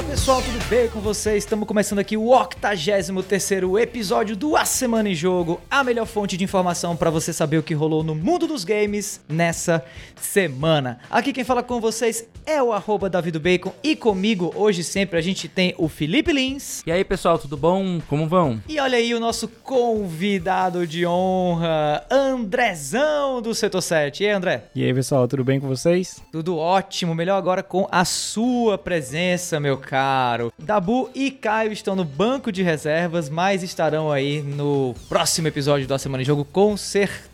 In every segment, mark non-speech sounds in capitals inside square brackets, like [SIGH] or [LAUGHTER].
Fala pessoal, tudo bem com vocês? Estamos começando aqui o 83 episódio do A Semana em Jogo, a melhor fonte de informação para você saber o que rolou no mundo dos games nessa semana. Aqui quem fala com vocês é o arroba Bacon e comigo hoje sempre a gente tem o Felipe Lins. E aí pessoal, tudo bom? Como vão? E olha aí o nosso convidado de honra, Andrezão do Setor 7. E aí André? E aí pessoal, tudo bem com vocês? Tudo ótimo, melhor agora com a sua presença, meu caro. Dabu e Caio estão no banco de reservas, mas estarão aí no próximo episódio da Semana em Jogo com certeza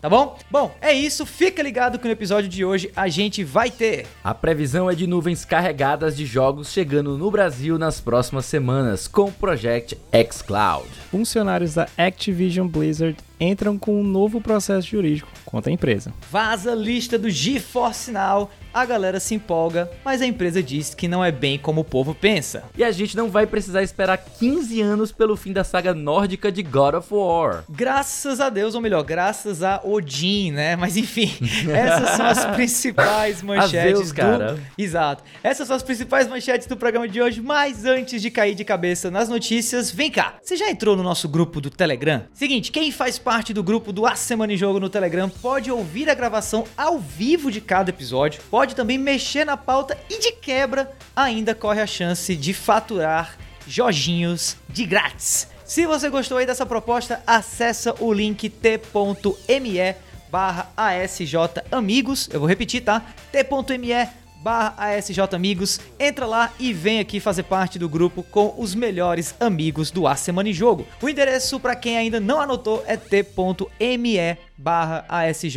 tá bom? Bom, é isso. Fica ligado que no episódio de hoje a gente vai ter. A previsão é de nuvens carregadas de jogos chegando no Brasil nas próximas semanas com o Project X Cloud. Funcionários da Activision Blizzard entram com um novo processo jurídico contra a empresa. Vaza lista do GeForce Now. A galera se empolga, mas a empresa diz que não é bem como o povo pensa. E a gente não vai precisar esperar 15 anos pelo fim da saga nórdica de God of War. Graças a Deus, ou melhor, graças a Odin, né? Mas enfim, [LAUGHS] essas são as principais [LAUGHS] manchetes Deus, do... cara. Exato. Essas são as principais manchetes do programa de hoje, mas antes de cair de cabeça nas notícias, vem cá. Você já entrou no nosso grupo do Telegram? Seguinte, quem faz parte do grupo do A Semana em Jogo no Telegram pode ouvir a gravação ao vivo de cada episódio, pode também mexer na pauta e de quebra ainda corre a chance de faturar Jorginhos de grátis. Se você gostou aí dessa proposta, acessa o link t.me barra ASJ Amigos. Eu vou repetir, tá? t.me barra ASJ Amigos. Entra lá e vem aqui fazer parte do grupo com os melhores amigos do A Semana em Jogo. O endereço para quem ainda não anotou é t.me barra ASJ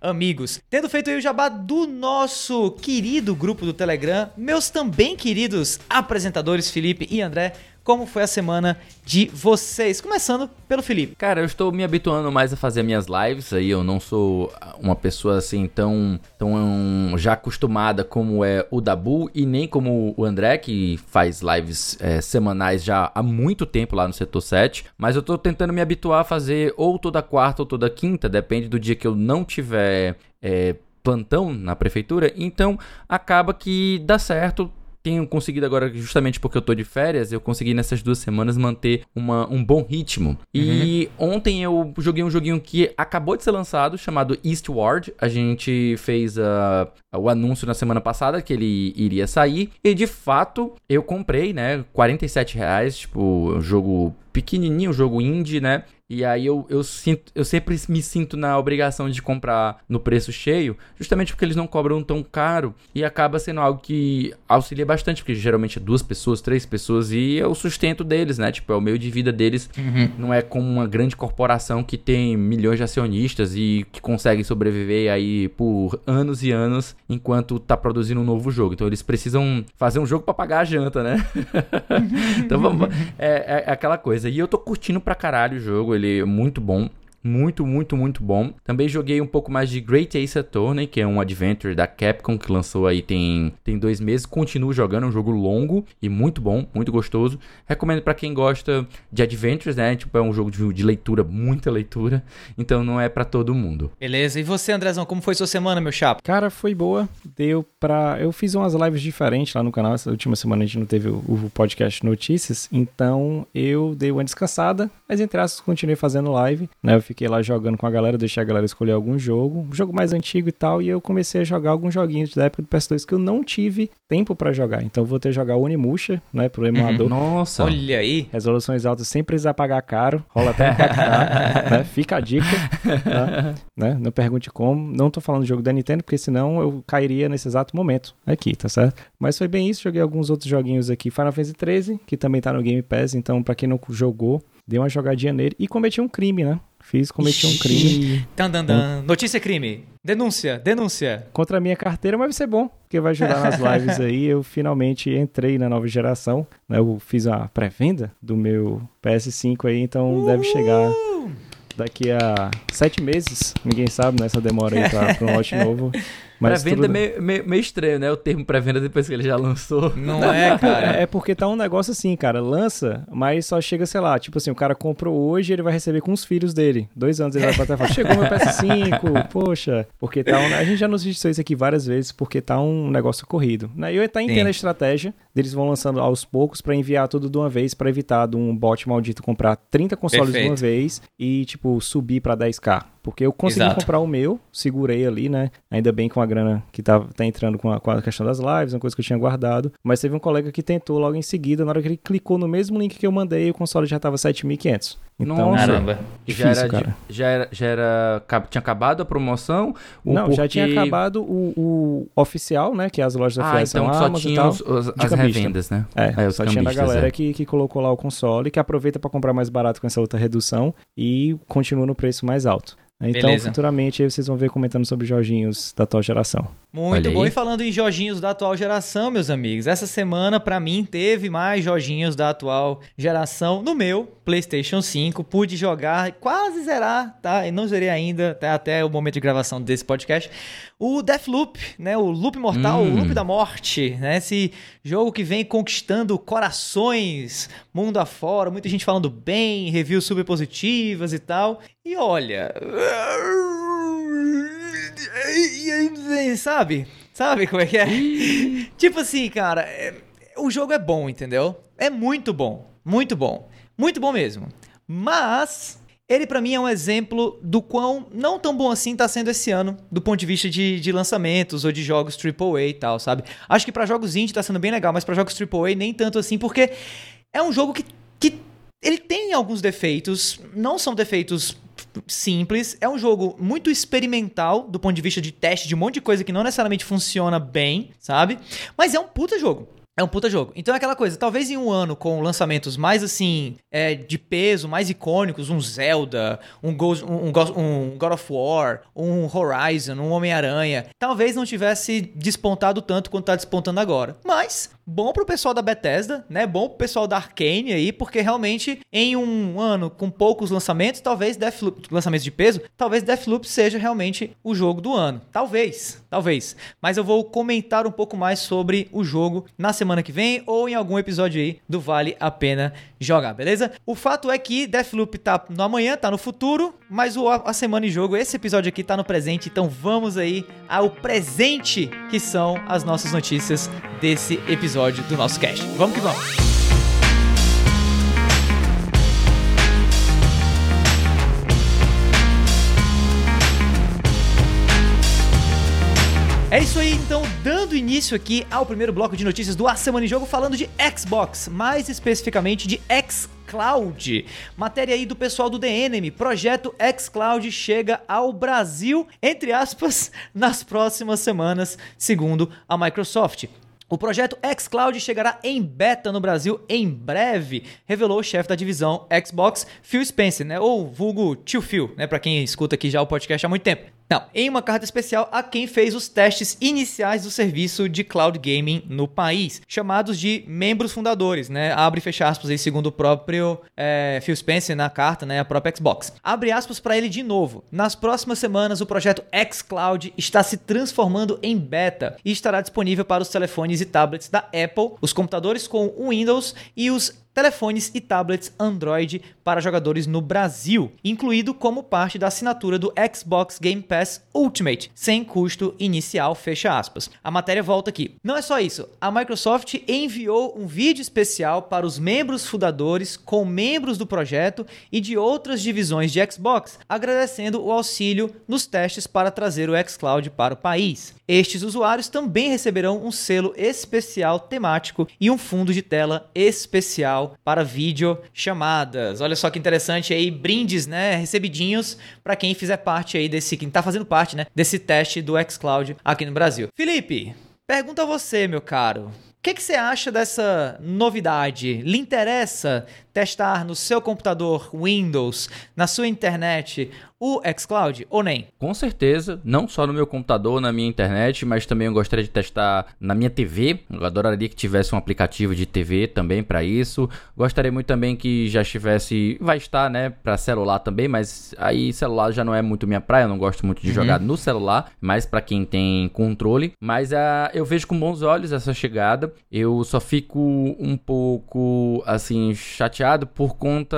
Amigos. Tendo feito aí o jabá do nosso querido grupo do Telegram, meus também queridos apresentadores Felipe e André, como foi a semana de vocês. Começando pelo Felipe. Cara, eu estou me habituando mais a fazer minhas lives aí. Eu não sou uma pessoa assim tão, tão já acostumada como é o Dabu e nem como o André, que faz lives é, semanais já há muito tempo lá no setor 7. Mas eu estou tentando me habituar a fazer ou toda quarta ou toda quinta, depende do dia que eu não tiver. É, plantão na prefeitura, então acaba que dá certo, tenho conseguido agora, justamente porque eu tô de férias, eu consegui nessas duas semanas manter uma, um bom ritmo. E uhum. ontem eu joguei um joguinho que acabou de ser lançado, chamado Eastward. A gente fez uh, o anúncio na semana passada que ele iria sair. E de fato, eu comprei, né? 47 reais, tipo, um jogo pequenininho, um jogo indie, né? E aí eu, eu, sinto, eu sempre me sinto na obrigação de comprar no preço cheio, justamente porque eles não cobram tão caro e acaba sendo algo que auxilia bastante, porque geralmente é duas pessoas, três pessoas e é o sustento deles, né? Tipo, é o meio de vida deles. Uhum. Não é como uma grande corporação que tem milhões de acionistas e que consegue sobreviver aí por anos e anos enquanto tá produzindo um novo jogo. Então eles precisam fazer um jogo para pagar a janta, né? [LAUGHS] então vamos, é, é aquela coisa. E eu tô curtindo pra caralho o jogo ele é muito bom. Muito, muito, muito bom. Também joguei um pouco mais de Great Ace Attorney, que é um adventure da Capcom que lançou aí tem, tem dois meses. Continuo jogando, é um jogo longo e muito bom, muito gostoso. Recomendo para quem gosta de adventures, né? Tipo, é um jogo de, de leitura, muita leitura. Então não é para todo mundo. Beleza. E você, Andrezão, como foi sua semana, meu chapa? Cara, foi boa. Deu pra. Eu fiz umas lives diferentes lá no canal. Essa última semana a gente não teve o, o podcast Notícias. Então eu dei uma descansada. Mas entre aspas, continuei fazendo live, né? Eu fiquei lá jogando com a galera, deixei a galera escolher algum jogo, um jogo mais antigo e tal, e eu comecei a jogar alguns joguinhos da época do PS2 que eu não tive tempo para jogar. Então vou ter que jogar o Onimusha, né, pro emulador. Uhum. Nossa! Olha aí! Resoluções altas sem precisar pagar caro, rola até impactar, [LAUGHS] né? Fica a dica, tá? né? Não pergunte como. Não tô falando do jogo da Nintendo, porque senão eu cairia nesse exato momento aqui, tá certo? Mas foi bem isso, joguei alguns outros joguinhos aqui. Final Fantasy 13, que também tá no Game Pass, então para quem não jogou, dei uma jogadinha nele e cometi um crime, né? Fiz, cometi um crime. Dan, dan, dan. Notícia crime. Denúncia, denúncia. Contra a minha carteira, mas vai ser bom, porque vai ajudar nas [LAUGHS] lives aí. Eu finalmente entrei na nova geração. Né? Eu fiz a pré-venda do meu PS5 aí, então deve chegar daqui a sete meses. Ninguém sabe, né? Essa demora aí para um lote [LAUGHS] novo. Pré-venda tudo... é meio, meio, meio, estranho, né? O termo pré-venda depois que ele já lançou. Não [LAUGHS] é, cara. É porque tá um negócio assim, cara. Lança, mas só chega, sei lá, tipo assim, o cara comprou hoje ele vai receber com os filhos dele. Dois anos ele vai pra falar, chegou meu PS5, [LAUGHS] poxa. Porque tá um... A gente já nos disse isso aqui várias vezes, porque tá um negócio corrido. Né? Eu até entendo Sim. a estratégia deles vão lançando aos poucos para enviar tudo de uma vez, para evitar de um bot maldito comprar 30 consoles Perfeito. de uma vez e, tipo, subir para 10k. Porque eu consegui Exato. comprar o meu, segurei ali, né? Ainda bem com a grana que tá, tá entrando com a, com a questão das lives, uma coisa que eu tinha guardado. Mas teve um colega que tentou logo em seguida, na hora que ele clicou no mesmo link que eu mandei, o console já tava 7.500. Então, Caramba. Difícil, já era, cara. Já era, já era, tinha acabado a promoção? Não, porque... já tinha acabado o, o, oficial, né? Que é as lojas da ah, então só tinha os, os, as revendas, né? É, é só tinha da galera é. que, que colocou lá o console, que aproveita para comprar mais barato com essa outra redução e continua no preço mais alto. Então, Beleza. futuramente, vocês vão ver comentando sobre Jorginhos da atual geração. Muito bom. E falando em Jorginhos da atual geração, meus amigos, essa semana, para mim, teve mais Jorginhos da atual geração no meu PlayStation 5. Pude jogar, quase zerar, tá? E não zerei ainda, até, até o momento de gravação desse podcast. O Deathloop, né? O Loop Mortal, hum. o Loop da Morte, né? Esse jogo que vem conquistando corações mundo afora, muita gente falando bem, reviews super positivas e tal. E olha. Sabe? Sabe como é que é? [LAUGHS] tipo assim, cara, é, o jogo é bom, entendeu? É muito bom. Muito bom. Muito bom mesmo. Mas ele para mim é um exemplo do quão não tão bom assim tá sendo esse ano, do ponto de vista de, de lançamentos ou de jogos AAA e tal, sabe? Acho que para jogos indie tá sendo bem legal, mas para jogos AAA nem tanto assim, porque é um jogo que, que ele tem alguns defeitos, não são defeitos simples, é um jogo muito experimental do ponto de vista de teste de um monte de coisa que não necessariamente funciona bem, sabe? Mas é um puta jogo. É um puta jogo. Então é aquela coisa, talvez em um ano com lançamentos mais assim, é, de peso, mais icônicos, um Zelda, um, Ghost, um, um, God of War, um Horizon, um Homem-Aranha, talvez não tivesse despontado tanto quanto tá despontando agora. Mas bom pro pessoal da Bethesda, né? Bom pro pessoal da Arkane aí, porque realmente em um ano com poucos lançamentos, talvez Deathloop, lançamentos de peso, talvez Deathloop seja realmente o jogo do ano. Talvez, talvez. Mas eu vou comentar um pouco mais sobre o jogo na semana que vem ou em algum episódio aí do Vale a Pena Jogar, beleza? O fato é que Deathloop tá no amanhã, tá no futuro, mas o, a semana em jogo, esse episódio aqui tá no presente, então vamos aí ao presente que são as nossas notícias desse episódio do nosso cast. Vamos que vamos! É isso aí, então, dando início aqui ao primeiro bloco de notícias do A Semana em Jogo, falando de Xbox, mais especificamente de xCloud. Matéria aí do pessoal do The Enemy, projeto xCloud chega ao Brasil, entre aspas, [LAUGHS] nas próximas semanas, segundo a Microsoft. O projeto xCloud chegará em beta no Brasil em breve, revelou o chefe da divisão Xbox, Phil Spencer, né? Ou vulgo Tio Phil, né? Para quem escuta aqui já o podcast há muito tempo. Não, em uma carta especial a quem fez os testes iniciais do serviço de cloud gaming no país, chamados de membros fundadores, né? Abre e fecha aspas aí, segundo o próprio é, Phil Spencer na carta, né? A própria Xbox. Abre aspas para ele de novo. Nas próximas semanas, o projeto xCloud está se transformando em beta e estará disponível para os telefones e tablets da Apple, os computadores com Windows e os telefones e tablets Android para jogadores no Brasil, incluído como parte da assinatura do Xbox Game Pass Ultimate, sem custo inicial, fecha aspas. A matéria volta aqui. Não é só isso, a Microsoft enviou um vídeo especial para os membros fundadores com membros do projeto e de outras divisões de Xbox, agradecendo o auxílio nos testes para trazer o xCloud para o país. Estes usuários também receberão um selo especial temático e um fundo de tela especial para vídeo chamadas. Olha só que interessante aí, brindes, né, recebidinhos para quem fizer parte aí desse, quem tá fazendo parte, né, desse teste do xCloud aqui no Brasil. Felipe, pergunta a você, meu caro. O que, que você acha dessa novidade? Lhe interessa testar no seu computador Windows, na sua internet, o xCloud ou nem? Com certeza, não só no meu computador, na minha internet, mas também eu gostaria de testar na minha TV. Eu adoraria que tivesse um aplicativo de TV também para isso. Gostaria muito também que já estivesse, vai estar, né, para celular também, mas aí celular já não é muito minha praia, eu não gosto muito de uhum. jogar no celular, mas para quem tem controle. Mas uh, eu vejo com bons olhos essa chegada. Eu só fico um pouco assim chateado por conta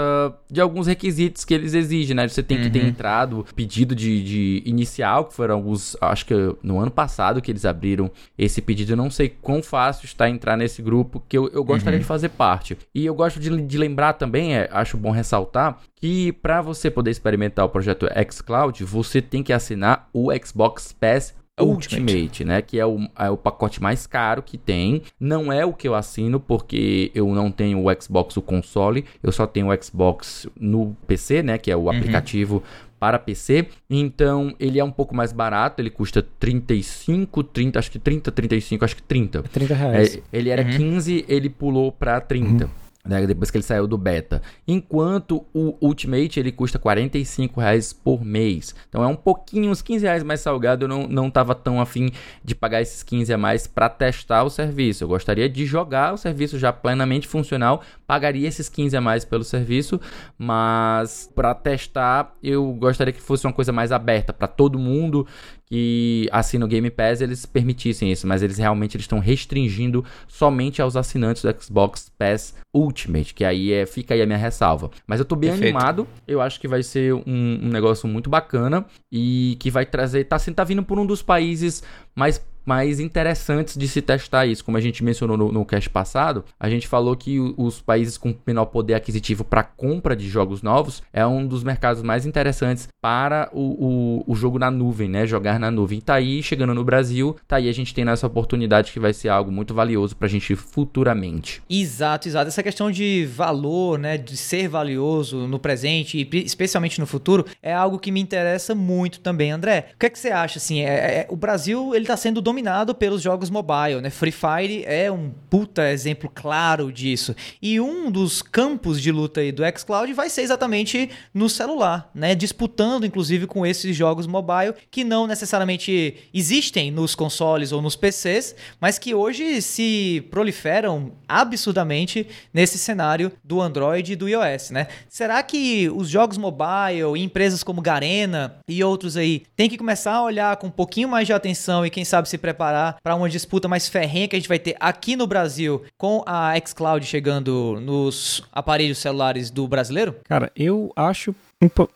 de alguns requisitos que eles exigem, né? Você tem que uhum. ter entrada pedido de, de inicial, que foram alguns, acho que no ano passado que eles abriram esse pedido. Eu não sei quão fácil está entrar nesse grupo, que eu, eu gostaria uhum. de fazer parte. E eu gosto de, de lembrar também, é, acho bom ressaltar, que para você poder experimentar o projeto xCloud, você tem que assinar o Xbox Pass Ultimate, Ultimate, né? Que é o, é o pacote mais caro que tem. Não é o que eu assino, porque eu não tenho o Xbox, o console. Eu só tenho o Xbox no PC, né? Que é o uhum. aplicativo para PC. Então, ele é um pouco mais barato, ele custa 35, 30, acho que 30, 35, acho que 30. 30 reais. É, ele era uhum. 15, ele pulou para 30. Uhum. Né, depois que ele saiu do beta. Enquanto o Ultimate ele custa 45 reais por mês. Então é um pouquinho, uns 15 reais mais salgado. Eu não, não tava tão afim de pagar esses 15 a mais para testar o serviço. Eu gostaria de jogar o serviço já plenamente funcional. Pagaria esses 15 a mais pelo serviço. Mas para testar, eu gostaria que fosse uma coisa mais aberta para todo mundo que assina o Game Pass eles permitissem isso, mas eles realmente estão restringindo somente aos assinantes do Xbox Pass Ultimate, que aí é, fica aí a minha ressalva. Mas eu tô bem Perfeito. animado, eu acho que vai ser um, um, negócio muito bacana e que vai trazer, tá, assim, tá vindo por um dos países mais mais interessantes de se testar isso. Como a gente mencionou no, no cast passado, a gente falou que os países com menor poder aquisitivo para compra de jogos novos é um dos mercados mais interessantes para o, o, o, jogo na nuvem, né? Jogar na nuvem. Tá aí, chegando no Brasil, tá aí a gente tem essa oportunidade que vai ser algo muito valioso para a gente futuramente. Exato, exato. Essa questão de valor, né? De ser valioso no presente e especialmente no futuro é algo que me interessa muito também, André. O que é que você acha, assim? É, é o Brasil, ele tá sendo dominado dominado pelos jogos mobile, né? Free Fire é um puta exemplo claro disso. E um dos campos de luta aí do xCloud vai ser exatamente no celular, né? Disputando inclusive com esses jogos mobile que não necessariamente existem nos consoles ou nos PCs, mas que hoje se proliferam absurdamente nesse cenário do Android e do iOS, né? Será que os jogos mobile, empresas como Garena e outros aí, têm que começar a olhar com um pouquinho mais de atenção e quem sabe se preparar para uma disputa mais ferrenha que a gente vai ter aqui no Brasil com a xCloud chegando nos aparelhos celulares do brasileiro? Cara, eu acho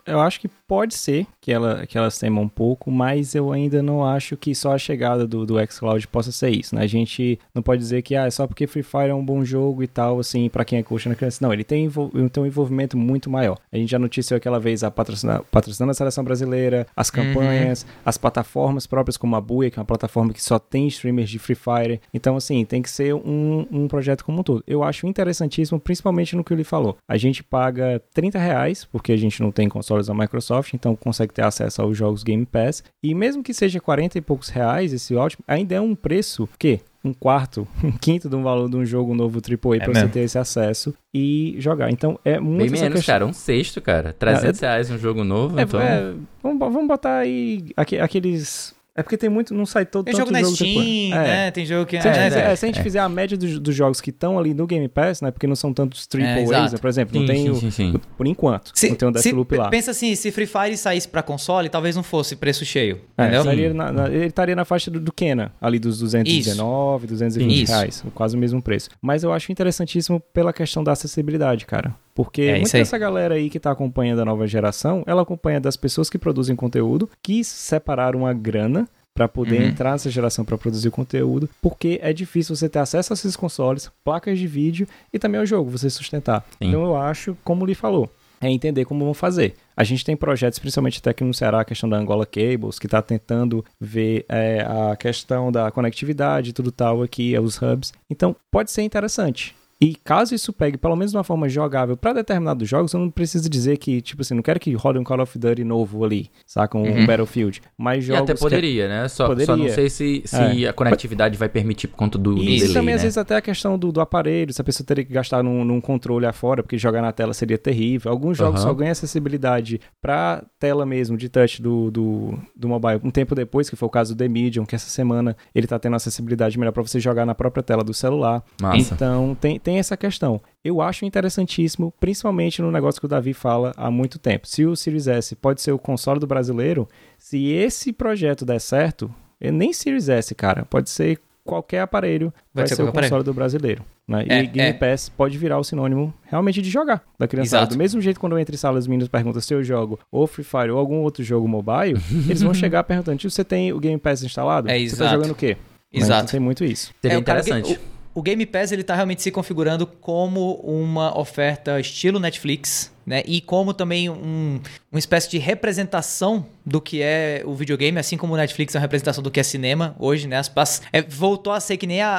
eu acho que pode ser que, ela, que elas temam um pouco, mas eu ainda não acho que só a chegada do, do xCloud possa ser isso, né? A gente não pode dizer que ah, é só porque Free Fire é um bom jogo e tal, assim, para quem é coxa na criança. Não, ele tem, tem um envolvimento muito maior. A gente já noticiou aquela vez a patrocinar, patrocinando a seleção brasileira, as campanhas, uhum. as plataformas próprias como a Buia, que é uma plataforma que só tem streamers de Free Fire. Então, assim, tem que ser um, um projeto como um todo. Eu acho interessantíssimo, principalmente no que ele falou. A gente paga 30 reais, porque a gente não tem consoles da Microsoft, então consegue ter acesso aos jogos Game Pass. E mesmo que seja 40 e poucos reais esse ótimo, ainda é um preço que um quarto, [LAUGHS] um quinto do valor de um jogo novo AAA é para você ter esse acesso e jogar. Então é muito Bem menos, questão... cara, um sexto, cara. 300 é, reais um jogo novo, é, então... É, vamos, vamos botar aí aqueles é porque tem muito, não sai todo Tem jogo na jogo Steam, depois. né? É. Tem jogo que... Se, é, é, é, se a gente é. fizer a média dos, dos jogos que estão ali no Game Pass, né? Porque não são tantos triple A's, né? por exemplo. Sim, não tem sim, o, sim, Por enquanto, se, não tem o Deathloop lá. Pensa assim, se Free Fire saísse pra console, talvez não fosse preço cheio, entendeu? Na, na, ele estaria na faixa do, do Kena, ali dos 219, Isso. 220 Isso. reais. Quase o mesmo preço. Mas eu acho interessantíssimo pela questão da acessibilidade, cara. Porque é muita dessa galera aí que está acompanhando a nova geração, ela acompanha das pessoas que produzem conteúdo, que separaram a grana para poder uhum. entrar nessa geração para produzir conteúdo, porque é difícil você ter acesso a esses consoles, placas de vídeo e também ao jogo, você sustentar. Sim. Então eu acho, como ele falou, é entender como vão fazer. A gente tem projetos, principalmente até aqui no Ceará, a questão da Angola Cables, que está tentando ver é, a questão da conectividade e tudo tal aqui, os hubs. Então, pode ser interessante. E caso isso pegue, pelo menos de uma forma jogável para determinados jogos, eu não preciso dizer que, tipo assim, não quero que rode um Call of Duty novo ali, saca? Um, uhum. Battlefield. Mas jogos. E até poderia, que... né? Só, poderia. só não sei se, se é. a conectividade vai permitir por conta do. E delay, também, né? às vezes, até a questão do, do aparelho, se a pessoa teria que gastar num, num controle afora, porque jogar na tela seria terrível. Alguns jogos uhum. só ganham acessibilidade pra tela mesmo, de touch do, do, do mobile. Um tempo depois, que foi o caso do The Medium, que essa semana ele tá tendo acessibilidade melhor para você jogar na própria tela do celular. Massa. Então, tem, tem essa questão. Eu acho interessantíssimo, principalmente no negócio que o Davi fala há muito tempo. Se o Series S pode ser o console do brasileiro, se esse projeto der certo, nem Series S, cara, pode ser qualquer aparelho vai, vai ser, ser o console aparelho. do brasileiro. Né? É, e Game é. Pass pode virar o sinônimo realmente de jogar da criançada. Exato. Do mesmo jeito quando eu entro em sala, os meninos perguntam se eu jogo ou Free Fire ou algum outro jogo mobile, [LAUGHS] eles vão chegar perguntando, você tem o Game Pass instalado? É, exato. Você tá jogando o quê? Né? Exato. Então, tem muito isso. Seria é, interessante. Cara, o, Game Pass ele tá realmente se configurando como uma oferta estilo Netflix, né? E como também um, uma espécie de representação do que é o videogame, assim como o Netflix é uma representação do que é cinema hoje, né? As, as, é, voltou a ser que nem a,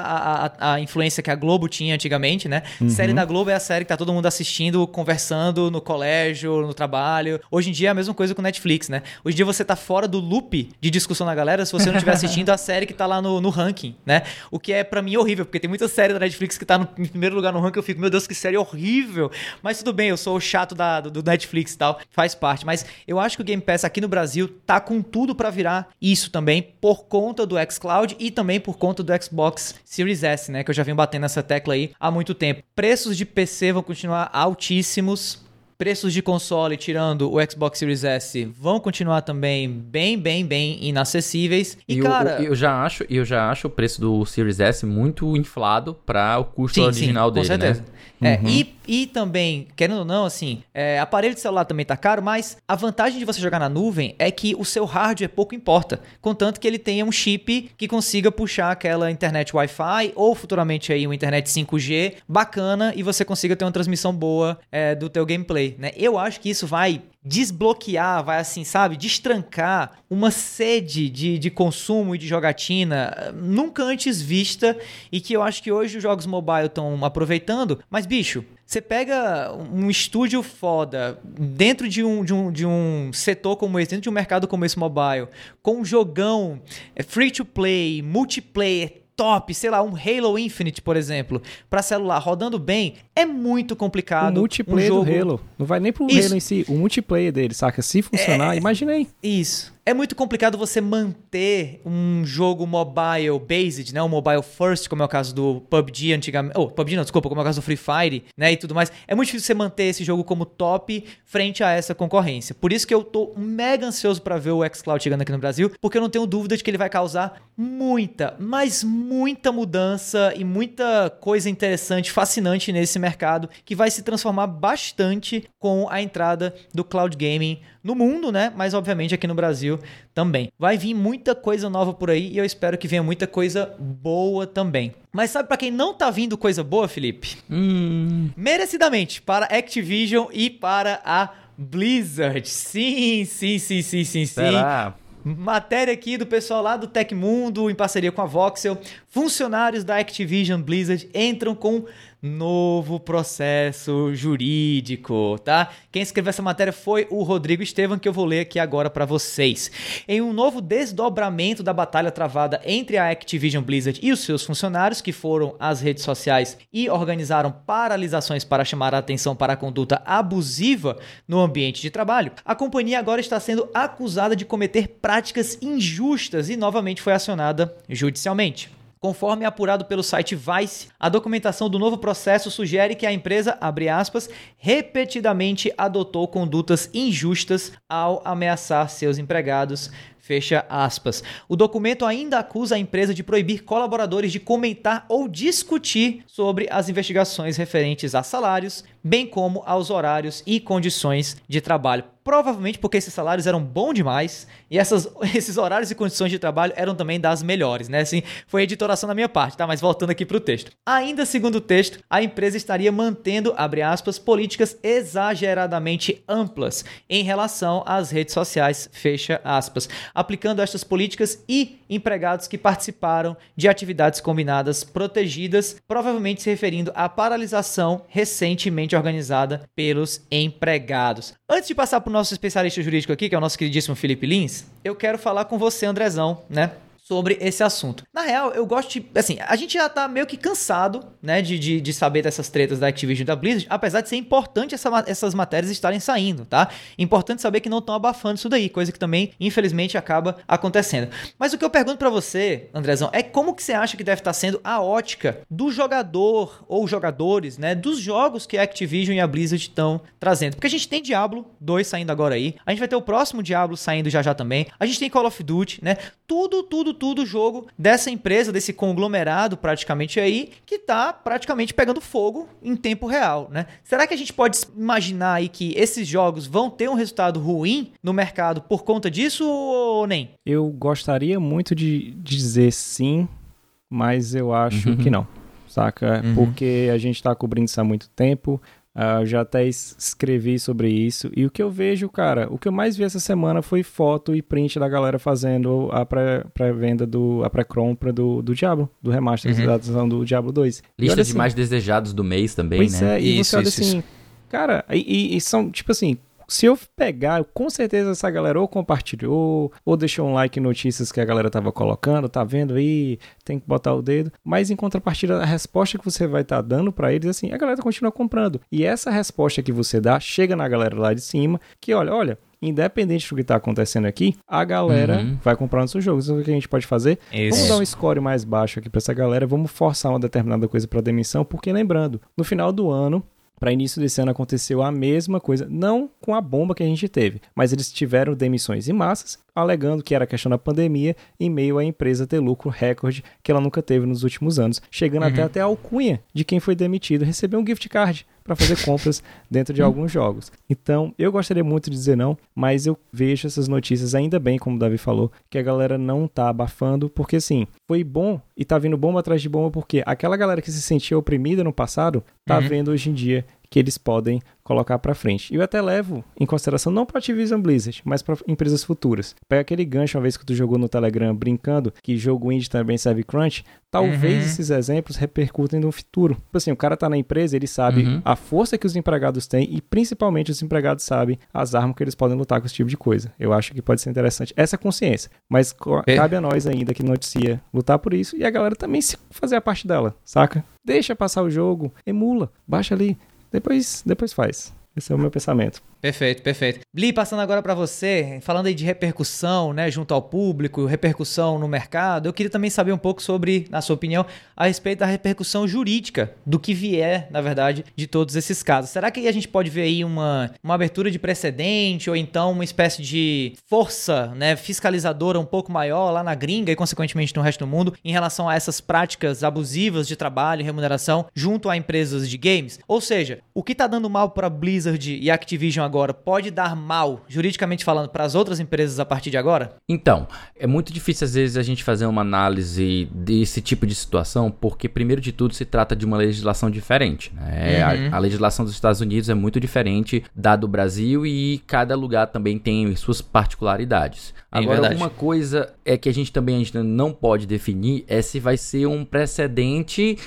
a, a, influência que a Globo tinha antigamente, né? Uhum. Série da Globo é a série que tá todo mundo assistindo, conversando no colégio, no trabalho. Hoje em dia é a mesma coisa com o Netflix, né? Hoje em dia você tá fora do loop de discussão da galera se você não estiver [LAUGHS] assistindo a série que tá lá no, no ranking, né? O que é para mim horrível, porque tem muita série da Netflix que tá no, em primeiro lugar no ranking, eu fico, meu Deus, que série horrível. Mas tudo bem, eu sou o chato da, do, do Netflix e tal, faz parte. Mas eu acho que o Game Pass aqui no Brasil tá com tudo para virar isso também, por conta do xCloud e também por conta do Xbox Series S, né? Que eu já venho batendo essa tecla aí há muito tempo. Preços de PC vão continuar altíssimos preços de console, tirando o Xbox Series S, vão continuar também bem, bem, bem inacessíveis. E, e cara, eu, eu, já acho, eu já acho o preço do Series S muito inflado para o custo sim, original sim, dele, com né? certeza. né? É, uhum. e, e também, querendo ou não, assim, é, aparelho de celular também tá caro, mas a vantagem de você jogar na nuvem é que o seu hardware pouco importa, contanto que ele tenha um chip que consiga puxar aquela internet Wi-Fi ou futuramente aí uma internet 5G bacana e você consiga ter uma transmissão boa é, do teu gameplay né? Eu acho que isso vai desbloquear, vai assim, sabe, destrancar uma sede de, de consumo e de jogatina eh, nunca antes vista e que eu acho que hoje os jogos mobile estão aproveitando. Mas, bicho, você pega um estúdio foda dentro de um, de, um, de um setor como esse, dentro de um mercado como esse mobile, com um jogão é, free to play, multiplayer, top, sei lá, um Halo Infinite, por exemplo, para celular rodando bem, é muito complicado. O multiplayer um jogo... do Halo. Não vai nem pro Isso. Halo em si, o multiplayer dele, saca? Se funcionar, é... imagina aí. Isso é muito complicado você manter um jogo mobile based, né? Um mobile first, como é o caso do PUBG antigamente. Oh, PUBG não, desculpa, como é o caso do Free Fire, né? E tudo mais. É muito difícil você manter esse jogo como top frente a essa concorrência. Por isso que eu tô mega ansioso para ver o xCloud chegando aqui no Brasil, porque eu não tenho dúvida de que ele vai causar muita, mas muita mudança e muita coisa interessante, fascinante nesse mercado, que vai se transformar bastante com a entrada do cloud gaming no mundo, né? Mas obviamente aqui no Brasil também. Vai vir muita coisa nova por aí e eu espero que venha muita coisa boa também. Mas sabe para quem não tá vindo coisa boa, Felipe? Hum. Merecidamente para Activision e para a Blizzard. Sim, sim, sim, sim, sim, sim. Será? Matéria aqui do pessoal lá do Tecmundo, em parceria com a Voxel. Funcionários da Activision Blizzard entram com novo processo jurídico, tá? Quem escreveu essa matéria foi o Rodrigo Estevam, que eu vou ler aqui agora para vocês. Em um novo desdobramento da batalha travada entre a Activision Blizzard e os seus funcionários, que foram às redes sociais e organizaram paralisações para chamar a atenção para a conduta abusiva no ambiente de trabalho, a companhia agora está sendo acusada de cometer práticas injustas e novamente foi acionada judicialmente. Conforme apurado pelo site Vice, a documentação do novo processo sugere que a empresa, aspas, repetidamente adotou condutas injustas ao ameaçar seus empregados, Fecha aspas. O documento ainda acusa a empresa de proibir colaboradores de comentar ou discutir sobre as investigações referentes a salários, bem como aos horários e condições de trabalho provavelmente porque esses salários eram bons demais e essas, [LAUGHS] esses horários e condições de trabalho eram também das melhores, né? Assim, foi a editoração da minha parte, tá? Mas voltando aqui para o texto. Ainda segundo o texto, a empresa estaria mantendo, abre aspas, políticas exageradamente amplas em relação às redes sociais, fecha aspas, aplicando estas políticas e empregados que participaram de atividades combinadas protegidas, provavelmente se referindo à paralisação recentemente organizada pelos empregados. Antes de passar para o nosso especialista jurídico aqui, que é o nosso queridíssimo Felipe Lins, eu quero falar com você, Andrezão, né? Sobre esse assunto. Na real, eu gosto de. Assim, a gente já tá meio que cansado, né, de, de, de saber dessas tretas da Activision e da Blizzard, apesar de ser importante essa, essas matérias estarem saindo, tá? Importante saber que não estão abafando isso daí, coisa que também, infelizmente, acaba acontecendo. Mas o que eu pergunto para você, Andrezão, é como que você acha que deve estar tá sendo a ótica do jogador ou jogadores, né, dos jogos que a Activision e a Blizzard estão trazendo? Porque a gente tem Diablo 2 saindo agora aí, a gente vai ter o próximo Diablo saindo já já também, a gente tem Call of Duty, né? Tudo, tudo, tudo jogo dessa empresa, desse conglomerado praticamente aí, que está praticamente pegando fogo em tempo real, né? Será que a gente pode imaginar aí que esses jogos vão ter um resultado ruim no mercado por conta disso ou nem? Eu gostaria muito de dizer sim, mas eu acho uhum. que não saca? Uhum. Porque a gente está cobrindo isso há muito tempo. Uh, já até escrevi sobre isso. E o que eu vejo, cara, o que eu mais vi essa semana foi foto e print da galera fazendo a pré-venda do. a pré-compra do, do Diablo, do remasterização uhum. do Diablo 2. Lista de assim, mais desejados do mês também, pois né? É, e isso, você olha isso, assim. Isso. Cara, e, e, são, tipo assim, se eu pegar, com certeza essa galera ou compartilhou, ou deixou um like em notícias que a galera tava colocando, tá vendo aí, tem que botar o dedo. Mas em contrapartida, a resposta que você vai estar tá dando para eles, assim, a galera continua comprando. E essa resposta que você dá chega na galera lá de cima, que olha, olha, independente do que está acontecendo aqui, a galera uhum. vai comprar nossos jogos. Então, o que a gente pode fazer? Isso. Vamos dar um score mais baixo aqui para essa galera, vamos forçar uma determinada coisa para demissão, porque lembrando, no final do ano, para início desse ano aconteceu a mesma coisa, não com a bomba que a gente teve, mas eles tiveram demissões em massas, alegando que era questão da pandemia, em meio à empresa ter lucro recorde que ela nunca teve nos últimos anos, chegando uhum. até, até a alcunha de quem foi demitido receber um gift card para fazer compras dentro de alguns jogos. Então, eu gostaria muito de dizer não, mas eu vejo essas notícias ainda bem, como o Davi falou, que a galera não tá abafando, porque assim, foi bom e tá vindo bomba atrás de bomba, porque aquela galera que se sentia oprimida no passado, tá uhum. vendo hoje em dia que eles podem colocar para frente. E eu até levo em consideração não para Activision Blizzard, mas para empresas futuras. Pega aquele gancho uma vez que tu jogou no Telegram brincando que jogo indie também serve crunch, talvez uhum. esses exemplos repercutem no futuro. Tipo assim, o cara tá na empresa, ele sabe uhum. a força que os empregados têm e principalmente os empregados sabem as armas que eles podem lutar com esse tipo de coisa. Eu acho que pode ser interessante essa consciência, mas é. cabe a nós ainda que noticia lutar por isso e a galera também se fazer a parte dela, saca? Deixa passar o jogo, emula, baixa ali, depois, depois faz. Esse é o meu pensamento. Perfeito, perfeito. Li, passando agora para você, falando aí de repercussão, né, junto ao público, repercussão no mercado, eu queria também saber um pouco sobre, na sua opinião, a respeito da repercussão jurídica do que vier, na verdade, de todos esses casos. Será que a gente pode ver aí uma, uma abertura de precedente ou então uma espécie de força, né, fiscalizadora um pouco maior lá na gringa e consequentemente no resto do mundo em relação a essas práticas abusivas de trabalho e remuneração junto a empresas de games? Ou seja, o que tá dando mal para Blizzard e Activision agora pode dar mal, juridicamente falando, para as outras empresas a partir de agora? Então, é muito difícil às vezes a gente fazer uma análise desse tipo de situação, porque primeiro de tudo se trata de uma legislação diferente. Né? Uhum. A, a, legislação dos Estados Unidos é muito diferente da do Brasil e cada lugar também tem suas particularidades. É agora, verdade. uma coisa é que a gente também não pode definir é se vai ser um precedente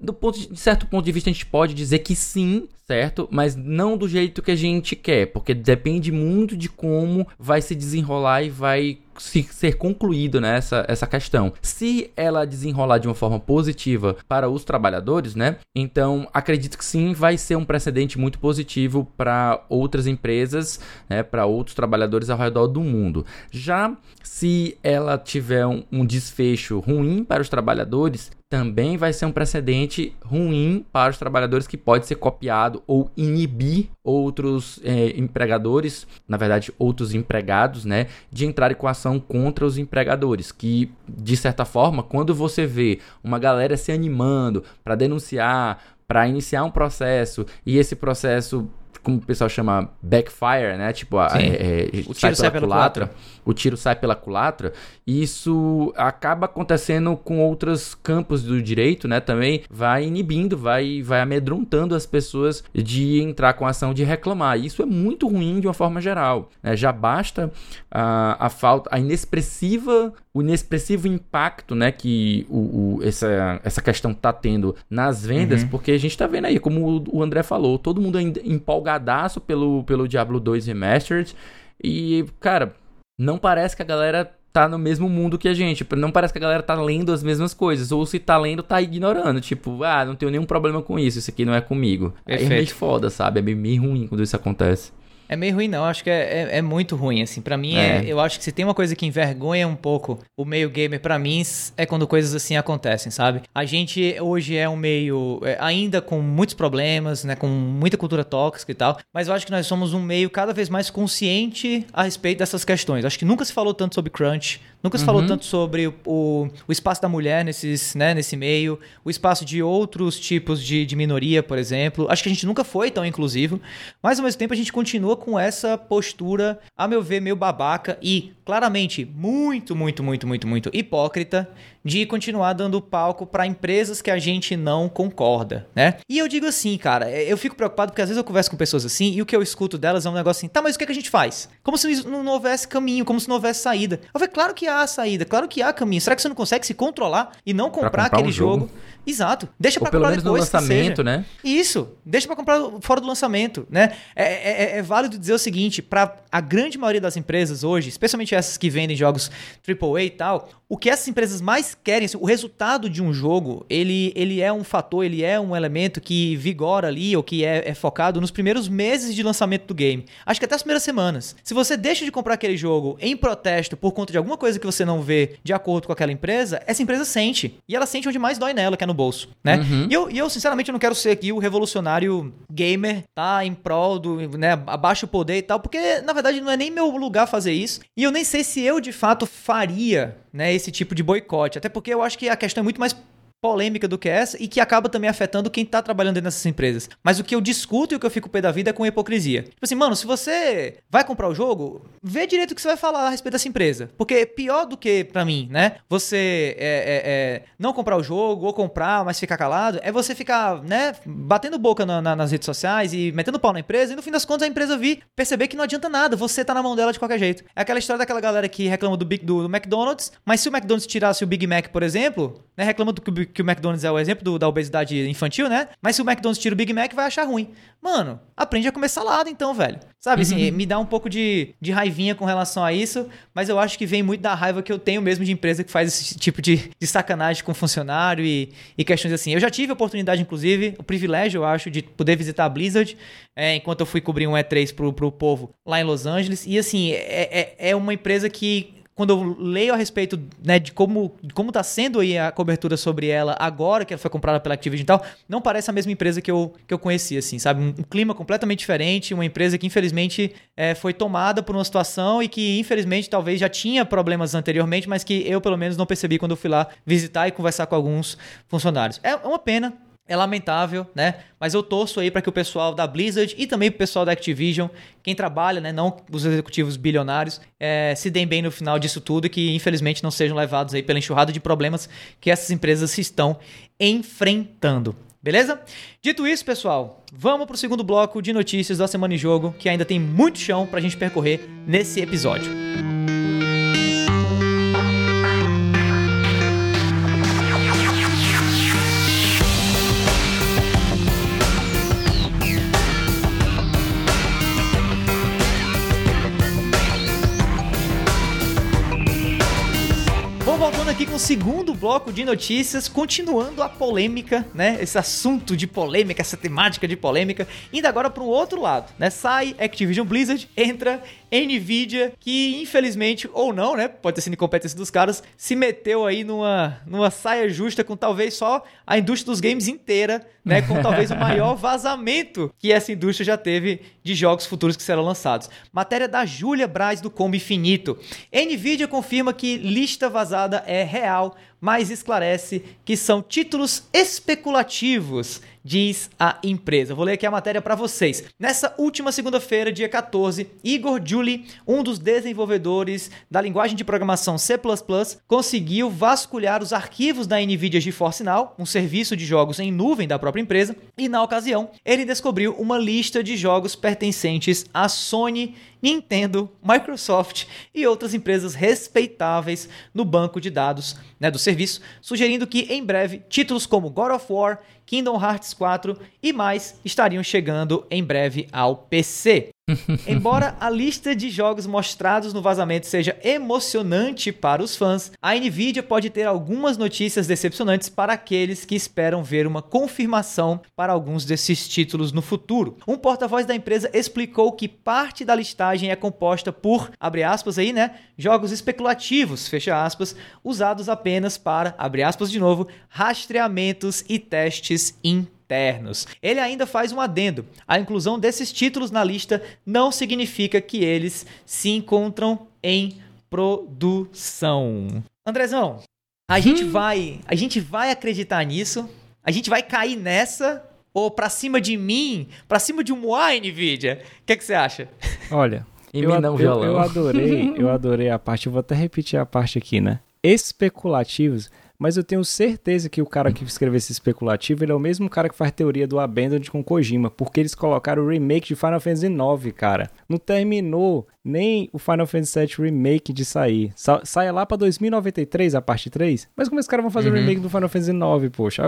do ponto de, de, certo ponto de vista, a gente pode dizer que sim, certo? Mas não do jeito que a gente quer, porque depende muito de como vai se desenrolar e vai se, ser concluído né, essa questão. Se ela desenrolar de uma forma positiva para os trabalhadores, né? Então acredito que sim, vai ser um precedente muito positivo para outras empresas, né? Para outros trabalhadores ao redor do mundo. Já se ela tiver um, um desfecho ruim para os trabalhadores, também vai ser um precedente ruim para os trabalhadores que pode ser copiado ou inibir outros é, empregadores, na verdade outros empregados, né, de entrarem com ação contra os empregadores, que de certa forma, quando você vê uma galera se animando para denunciar, para iniciar um processo e esse processo como o pessoal chama, backfire, né? Tipo, a, é, é, o tiro sai pela, culatra, culatra, o tiro sai pela culatra, e isso acaba acontecendo com outros campos do direito, né? Também vai inibindo, vai, vai amedrontando as pessoas de entrar com a ação de reclamar. Isso é muito ruim de uma forma geral. Né? Já basta a, a falta, a inexpressiva o inexpressivo impacto né, que o, o, essa, essa questão está tendo nas vendas, uhum. porque a gente está vendo aí, como o André falou, todo mundo ainda empolgadaço pelo, pelo Diablo 2 Remastered. E, cara, não parece que a galera tá no mesmo mundo que a gente. Não parece que a galera tá lendo as mesmas coisas. Ou se tá lendo, tá ignorando. Tipo, ah, não tenho nenhum problema com isso. Isso aqui não é comigo. Perfeito. Aí é meio foda, sabe? É meio ruim quando isso acontece. É meio ruim, não. Acho que é, é, é muito ruim, assim. para mim, é. é. eu acho que se tem uma coisa que envergonha um pouco o meio gamer, para mim, é quando coisas assim acontecem, sabe? A gente hoje é um meio é, ainda com muitos problemas, né? Com muita cultura tóxica e tal. Mas eu acho que nós somos um meio cada vez mais consciente a respeito dessas questões. Acho que nunca se falou tanto sobre crunch, nunca se uhum. falou tanto sobre o, o, o, espaço da mulher nesses, né, nesse meio, o espaço de outros tipos de, de minoria, por exemplo. Acho que a gente nunca foi tão inclusivo, mas ao mesmo tempo a gente continua com essa postura, a meu ver, meio babaca e claramente muito, muito, muito, muito, muito hipócrita de continuar dando palco para empresas que a gente não concorda, né? E eu digo assim, cara, eu fico preocupado porque às vezes eu converso com pessoas assim e o que eu escuto delas é um negócio assim, tá, mas o que, é que a gente faz? Como se não houvesse caminho, como se não houvesse saída. Eu falei, claro que há saída, claro que há caminho. Será que você não consegue se controlar e não comprar, comprar aquele um jogo? jogo? Exato. Deixa para comprar depois. no lançamento, né? Isso. Deixa para comprar fora do lançamento, né? É, é, é, é válido dizer o seguinte: para a grande maioria das empresas hoje, especialmente essas que vendem jogos AAA e tal, o que essas empresas mais querem, o resultado de um jogo, ele, ele é um fator, ele é um elemento que vigora ali, ou que é, é, focado nos primeiros meses de lançamento do game. Acho que até as primeiras semanas. Se você deixa de comprar aquele jogo em protesto por conta de alguma coisa que você não vê de acordo com aquela empresa, essa empresa sente. E ela sente onde mais dói nela, que é no bolso, né? Uhum. E, eu, e eu, sinceramente, não quero ser aqui o revolucionário gamer, tá? Em prol do, né, abaixo o poder e tal, porque, na verdade, não é nem meu lugar fazer isso. E eu nem sei se eu, de fato, faria né, esse tipo de boicote. Até porque eu acho que a questão é muito mais polêmica do que essa e que acaba também afetando quem tá trabalhando dentro dessas empresas. Mas o que eu discuto e o que eu fico pé da vida é com hipocrisia. Tipo assim, mano, se você vai comprar o jogo, vê direito o que você vai falar a respeito dessa empresa. Porque pior do que, para mim, né, você é, é, é, não comprar o jogo ou comprar, mas ficar calado, é você ficar, né, batendo boca na, na, nas redes sociais e metendo pau na empresa e no fim das contas a empresa vir perceber que não adianta nada, você tá na mão dela de qualquer jeito. É aquela história daquela galera que reclama do, Big, do, do McDonald's, mas se o McDonald's tirasse o Big Mac, por exemplo, né, reclama do que o que o McDonald's é o exemplo do, da obesidade infantil, né? Mas se o McDonald's tira o Big Mac, vai achar ruim. Mano, aprende a comer salada então, velho. Sabe, assim, uhum. me dá um pouco de, de raivinha com relação a isso, mas eu acho que vem muito da raiva que eu tenho mesmo de empresa que faz esse tipo de, de sacanagem com funcionário e, e questões assim. Eu já tive a oportunidade, inclusive, o privilégio, eu acho, de poder visitar a Blizzard é, enquanto eu fui cobrir um E3 pro, pro povo lá em Los Angeles. E assim, é, é, é uma empresa que quando eu leio a respeito né, de como como está sendo aí a cobertura sobre ela agora que ela foi comprada pela Activision e tal, não parece a mesma empresa que eu, que eu conheci, assim, sabe? Um, clima completamente diferente, uma empresa que infelizmente é, foi tomada por uma situação e que infelizmente talvez já tinha problemas anteriormente, mas que eu pelo menos não percebi quando eu fui lá visitar e conversar com alguns funcionários. É uma pena, é lamentável, né? Mas eu torço aí para que o pessoal da Blizzard e também o pessoal da Activision, quem trabalha, né, não os executivos bilionários, é, se deem bem no final disso tudo e que infelizmente não sejam levados aí pela enxurrada de problemas que essas empresas estão enfrentando. Beleza? Dito isso, pessoal, vamos para o segundo bloco de notícias da Semana em Jogo, que ainda tem muito chão para a gente percorrer nesse episódio. voltando segundo bloco de notícias, continuando a polêmica, né? Esse assunto de polêmica, essa temática de polêmica, indo agora para o outro lado, né? Sai Activision Blizzard, entra Nvidia, que infelizmente, ou não, né? Pode ter sido incompetência dos caras, se meteu aí numa, numa saia justa com talvez só a indústria dos games inteira, né? Com [LAUGHS] talvez o maior vazamento que essa indústria já teve de jogos futuros que serão lançados. Matéria da Júlia Braz do Combo Infinito. Nvidia confirma que lista vazada é real mas esclarece que são títulos especulativos diz a empresa. Vou ler aqui a matéria para vocês. Nessa última segunda-feira, dia 14, Igor Julie, um dos desenvolvedores da linguagem de programação C++, conseguiu vasculhar os arquivos da NVIDIA GeForce Now, um serviço de jogos em nuvem da própria empresa, e na ocasião, ele descobriu uma lista de jogos pertencentes à Sony Nintendo, Microsoft e outras empresas respeitáveis no banco de dados né, do serviço, sugerindo que em breve títulos como God of War, Kingdom Hearts 4 e mais estariam chegando em breve ao PC. [LAUGHS] Embora a lista de jogos mostrados no vazamento seja emocionante para os fãs, a Nvidia pode ter algumas notícias decepcionantes para aqueles que esperam ver uma confirmação para alguns desses títulos no futuro. Um porta-voz da empresa explicou que parte da listagem é composta por, abre aspas aí, né, jogos especulativos, fecha aspas, usados apenas para, abre aspas de novo, rastreamentos e testes internos internos. Ele ainda faz um adendo. A inclusão desses títulos na lista não significa que eles se encontram em produção. Andrezão, a hum. gente vai, a gente vai acreditar nisso? A gente vai cair nessa ou pra cima de mim, pra cima de um Moai, Nvidia? O que, é que você acha? [LAUGHS] Olha, eu, eu, eu, adorei, eu [LAUGHS] adorei a parte, eu vou até repetir a parte aqui, né? Especulativos mas eu tenho certeza que o cara que escreveu esse especulativo, ele é o mesmo cara que faz teoria do Abandoned com Kojima, porque eles colocaram o remake de Final Fantasy IX, cara. Não terminou nem o Final Fantasy VII Remake de sair. Sa sai lá pra 2093 a parte 3. Mas como os caras vão fazer uhum. o remake do Final Fantasy IX, poxa?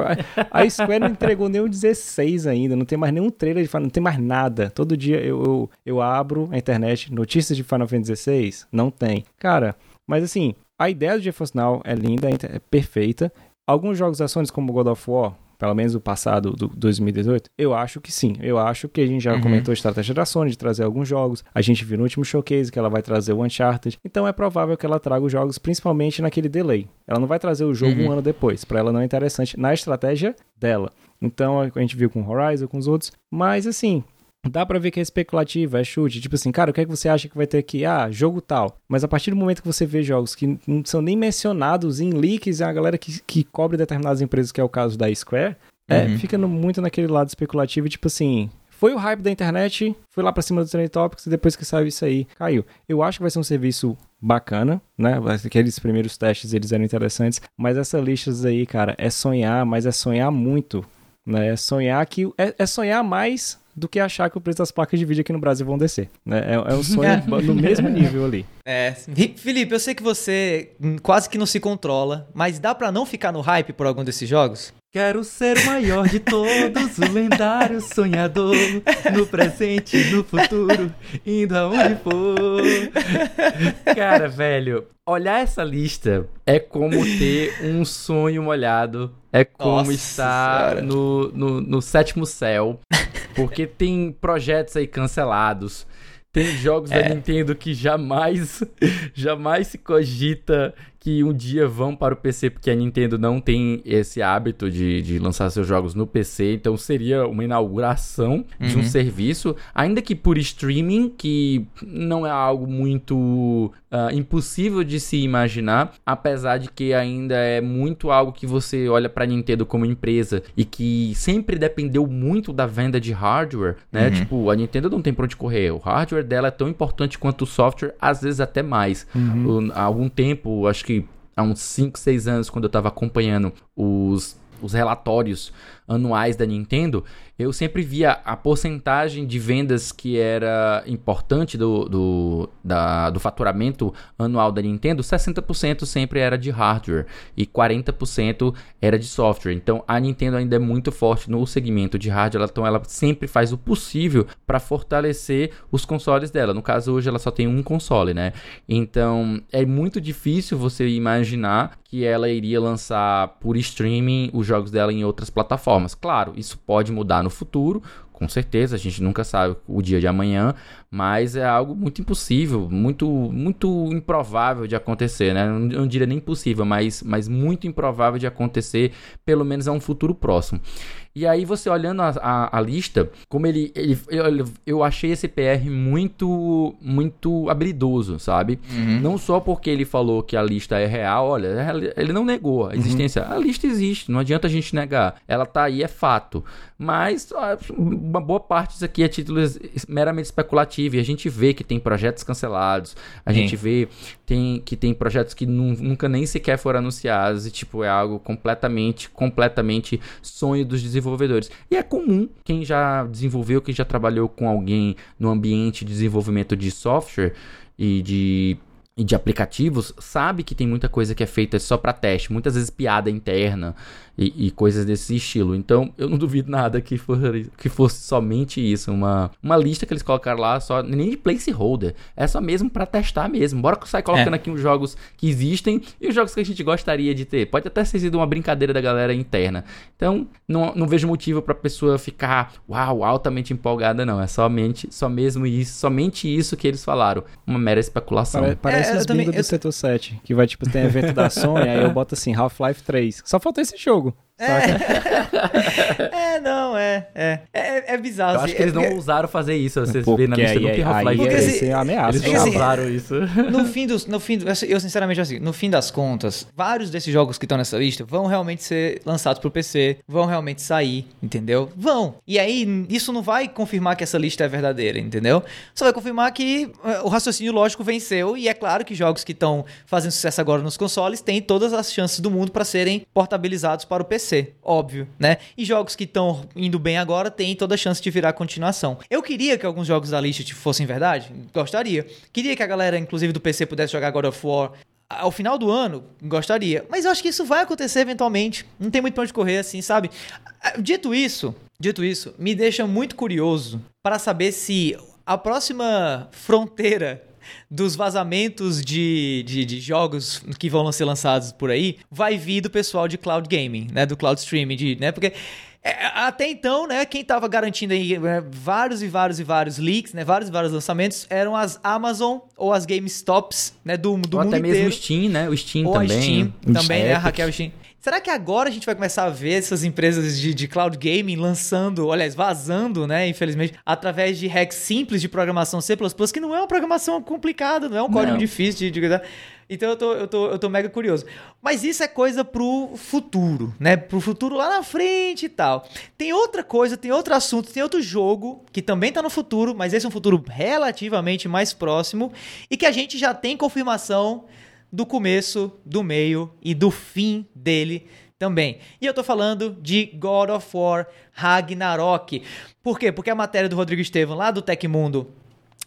A, a Square não entregou nem o 16 ainda, não tem mais nenhum trailer de Final, não tem mais nada. Todo dia eu, eu, eu abro a internet, notícias de Final Fantasy XVI, não tem. Cara, mas assim, a ideia do GeForce Now é linda, é perfeita. Alguns jogos da Sony, como God of War, pelo menos o passado do 2018, eu acho que sim. Eu acho que a gente já uhum. comentou a estratégia da Sony de trazer alguns jogos. A gente viu no último showcase que ela vai trazer o Uncharted. Então é provável que ela traga os jogos principalmente naquele delay. Ela não vai trazer o jogo uhum. um ano depois. Para ela não é interessante na estratégia dela. Então a gente viu com Horizon, com os outros. Mas assim, Dá pra ver que é especulativo, é chute. Tipo assim, cara, o que é que você acha que vai ter aqui? Ah, jogo tal. Mas a partir do momento que você vê jogos que não são nem mencionados em leaks, é a galera que, que cobre determinadas empresas, que é o caso da Square, é, uhum. fica no, muito naquele lado especulativo, tipo assim, foi o hype da internet, foi lá pra cima do Trend Topics e depois que saiu isso aí, caiu. Eu acho que vai ser um serviço bacana, né? Aqueles primeiros testes eles eram interessantes, mas essa lista aí, cara, é sonhar, mas é sonhar muito, né? É sonhar que é, é sonhar mais do que achar que o preço das placas de vídeo aqui no Brasil vão descer. Né? É, é um sonho [LAUGHS] no mesmo nível ali. É, Felipe, eu sei que você quase que não se controla, mas dá para não ficar no hype por algum desses jogos? Quero ser o maior de todos, o lendário sonhador, no presente e no futuro, indo aonde for. Cara, velho, olhar essa lista é como ter um sonho molhado, é como Nossa estar no, no, no sétimo céu, porque tem projetos aí cancelados. Tem jogos é. da Nintendo que jamais, [LAUGHS] jamais se cogita que um dia vão para o PC, porque a Nintendo não tem esse hábito de, de lançar seus jogos no PC, então seria uma inauguração uhum. de um uhum. serviço, ainda que por streaming, que não é algo muito uh, impossível de se imaginar, apesar de que ainda é muito algo que você olha para a Nintendo como empresa e que sempre dependeu muito da venda de hardware, né? Uhum. Tipo, a Nintendo não tem pra onde correr, o hardware dela é tão importante quanto o software, às vezes até mais. Uhum. há algum tempo, acho que há uns 5, 6 anos, quando eu estava acompanhando os, os relatórios anuais da Nintendo, eu sempre via a porcentagem de vendas que era importante do, do, da, do faturamento anual da Nintendo, 60% sempre era de hardware e 40% era de software. Então a Nintendo ainda é muito forte no segmento de hardware, então ela sempre faz o possível para fortalecer os consoles dela. No caso, hoje ela só tem um console, né? Então é muito difícil você imaginar que ela iria lançar por streaming os jogos dela em outras plataformas. Claro, isso pode mudar no futuro, com certeza, a gente nunca sabe o dia de amanhã, mas é algo muito impossível, muito muito improvável de acontecer, né? Eu não diria nem impossível, mas, mas muito improvável de acontecer, pelo menos a um futuro próximo. E aí você olhando a, a, a lista, como ele, ele eu, eu, achei esse PR muito muito habilidoso, sabe? Uhum. Não só porque ele falou que a lista é real, olha, ele não negou a uhum. existência. Uhum. A lista existe, não adianta a gente negar. Ela tá aí, é fato. Mas uma boa parte disso aqui é título meramente especulativo e a gente vê que tem projetos cancelados, a Sim. gente vê tem, que tem projetos que nunca nem sequer foram anunciados e tipo é algo completamente, completamente sonho dos desenvolvedores. E é comum quem já desenvolveu, quem já trabalhou com alguém no ambiente de desenvolvimento de software e de e de aplicativos sabe que tem muita coisa que é feita só para teste, muitas vezes piada interna, e, e, coisas desse estilo. Então, eu não [LAUGHS] duvido nada que, for, que fosse somente isso, uma, uma lista que eles colocaram lá, só nem de placeholder, é só mesmo para testar mesmo. Bora sair colocando é. aqui os jogos que existem e os jogos que a gente gostaria de ter. Pode até ser sido uma brincadeira da galera interna. Então, não, não vejo motivo para pessoa ficar, uau, altamente empolgada, não. É somente, só mesmo isso, somente isso que eles falaram. Uma mera especulação. Pare, parece é, os também, do eu... Setor 7, que vai, tipo, tem evento da Sony, aí eu boto assim, Half-Life 3. Só falta esse jogo. É. [LAUGHS] é, não, é, é. É, é bizarro. Eu assim, acho que eles não ousaram fazer isso. Vocês Pô, na lista do que Half-Life 3. É ameaça. Eles não ousaram isso. No fim, dos, no fim do, eu sinceramente assim, no fim das contas, vários desses jogos que estão nessa lista vão realmente ser lançados pro PC, vão realmente sair, entendeu? Vão. E aí, isso não vai confirmar que essa lista é verdadeira, entendeu? Só vai confirmar que uh, o raciocínio lógico venceu e é claro que jogos que estão fazendo sucesso agora nos consoles têm todas as chances do mundo para serem portabilizados para o PC óbvio, né? E jogos que estão indo bem agora têm toda a chance de virar continuação. Eu queria que alguns jogos da lista tipo, fossem verdade, gostaria. Queria que a galera, inclusive do PC, pudesse jogar God of War ao final do ano, gostaria. Mas eu acho que isso vai acontecer eventualmente. Não tem muito pra onde correr, assim, sabe? Dito isso, dito isso, me deixa muito curioso para saber se a próxima fronteira dos vazamentos de, de, de, jogos que vão ser lançados por aí vai vir do pessoal de cloud gaming, né? Do cloud streaming, de, né? Porque é, até então, né, quem estava garantindo aí né, vários e vários e vários leaks, né, vários e vários lançamentos, eram as Amazon ou as GameStops, né, do, do ou mundo até mesmo o Steam, né, o Steam ou também. A Steam também, né, a Raquel Steam. Será que agora a gente vai começar a ver essas empresas de, de cloud gaming lançando, aliás, vazando, né, infelizmente, através de hacks simples de programação C++, que não é uma programação complicada, não é um código não. difícil de, de... Então eu tô, eu, tô, eu tô mega curioso. Mas isso é coisa pro futuro, né? Pro futuro lá na frente e tal. Tem outra coisa, tem outro assunto, tem outro jogo que também tá no futuro, mas esse é um futuro relativamente mais próximo e que a gente já tem confirmação do começo, do meio e do fim dele também. E eu tô falando de God of War Ragnarok. Por quê? Porque a matéria do Rodrigo Estevam lá do Tecmundo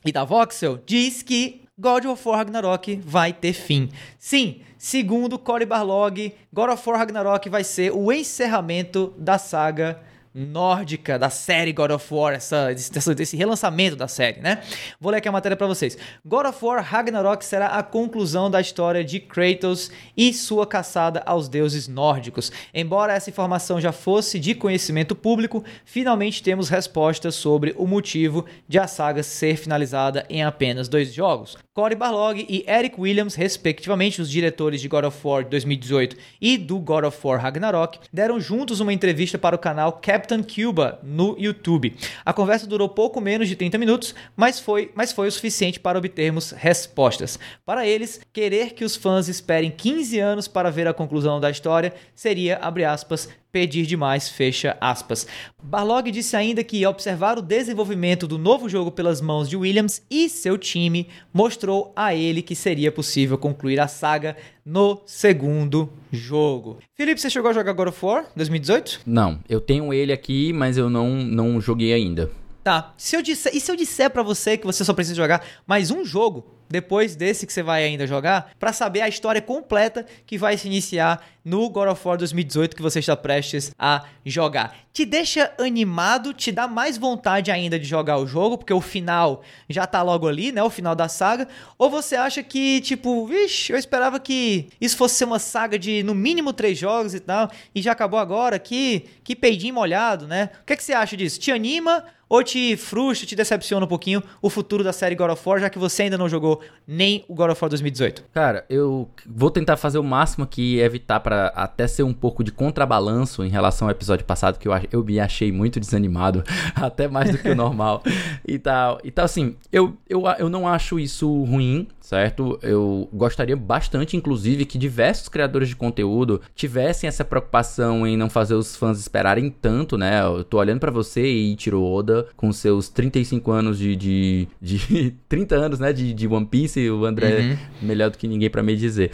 e da Voxel diz que God of War Ragnarok vai ter fim. Sim, segundo Cory Barlog, God of War Ragnarok vai ser o encerramento da saga nórdica da série God of War, essa, esse, relançamento da série, né? Vou ler aqui a matéria para vocês. God of War Ragnarok será a conclusão da história de Kratos e sua caçada aos deuses nórdicos. Embora essa informação já fosse de conhecimento público, finalmente temos respostas sobre o motivo de a saga ser finalizada em apenas dois jogos. Cory Barlog e Eric Williams, respectivamente os diretores de God of War 2018 e do God of War Ragnarok, deram juntos uma entrevista para o canal Cap Captain Cuba no YouTube. A conversa durou pouco menos de 30 minutos, mas foi, mas foi o suficiente para obtermos respostas. Para eles, querer que os fãs esperem 15 anos para ver a conclusão da história seria, abre aspas, pedir demais, fecha aspas. Barlog disse ainda que observar o desenvolvimento do novo jogo pelas mãos de Williams e seu time mostrou a ele que seria possível concluir a saga no segundo jogo. Felipe, você chegou a jogar God of War 2018? Não, eu tenho ele aqui, mas eu não, não joguei ainda. Tá. Se eu disser, e se eu disser para você que você só precisa jogar mais um jogo depois desse que você vai ainda jogar, para saber a história completa que vai se iniciar no God of War 2018 que você está prestes a jogar. Te deixa animado, te dá mais vontade ainda de jogar o jogo, porque o final já tá logo ali, né? O final da saga. Ou você acha que, tipo, vixe, eu esperava que isso fosse ser uma saga de no mínimo três jogos e tal, e já acabou agora, que, que peidinho molhado, né? O que, é que você acha disso? Te anima Ou te frustra, te decepciona um pouquinho o futuro da série God of War, já que você ainda não jogou nem o God of War 2018? Cara, eu vou tentar fazer o máximo aqui evitar para até ser um pouco de contrabalanço em relação ao episódio passado, que eu, eu me achei muito desanimado, [LAUGHS] até mais do que o normal [LAUGHS] e tal. E tal, assim, eu, eu, eu não acho isso ruim, certo? Eu gostaria bastante, inclusive, que diversos criadores de conteúdo tivessem essa preocupação em não fazer os fãs esperarem tanto, né? Eu tô olhando para você e Ichiro Oda com seus 35 anos de, de, de [LAUGHS] 30 anos, né, de, de One Piece, o André uhum. melhor do que ninguém para me dizer.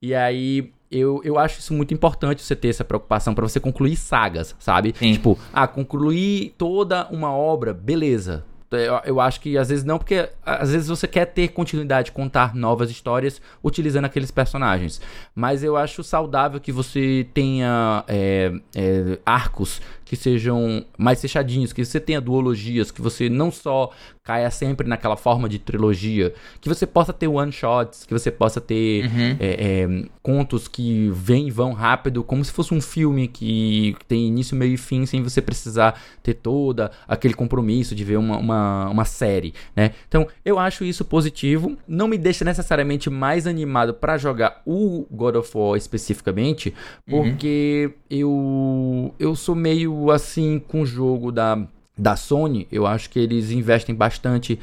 E aí, eu, eu acho isso muito importante você ter essa preocupação para você concluir sagas, sabe? Sim. Tipo, ah, concluir toda uma obra, beleza. Eu, eu, acho que às vezes não, porque às vezes você quer ter continuidade, contar novas histórias utilizando aqueles personagens. Mas eu acho saudável que você tenha é, é, arcos que sejam mais fechadinhos, que você tenha duologias, que você não só caia sempre naquela forma de trilogia, que você possa ter one-shots, que você possa ter uhum. é, é, contos que vêm e vão rápido, como se fosse um filme que tem início, meio e fim, sem você precisar ter toda aquele compromisso de ver uma, uma, uma série, né? Então, eu acho isso positivo, não me deixa necessariamente mais animado para jogar o God of War especificamente, uhum. porque uhum. eu, eu sou meio assim com o jogo da, da Sony, eu acho que eles investem bastante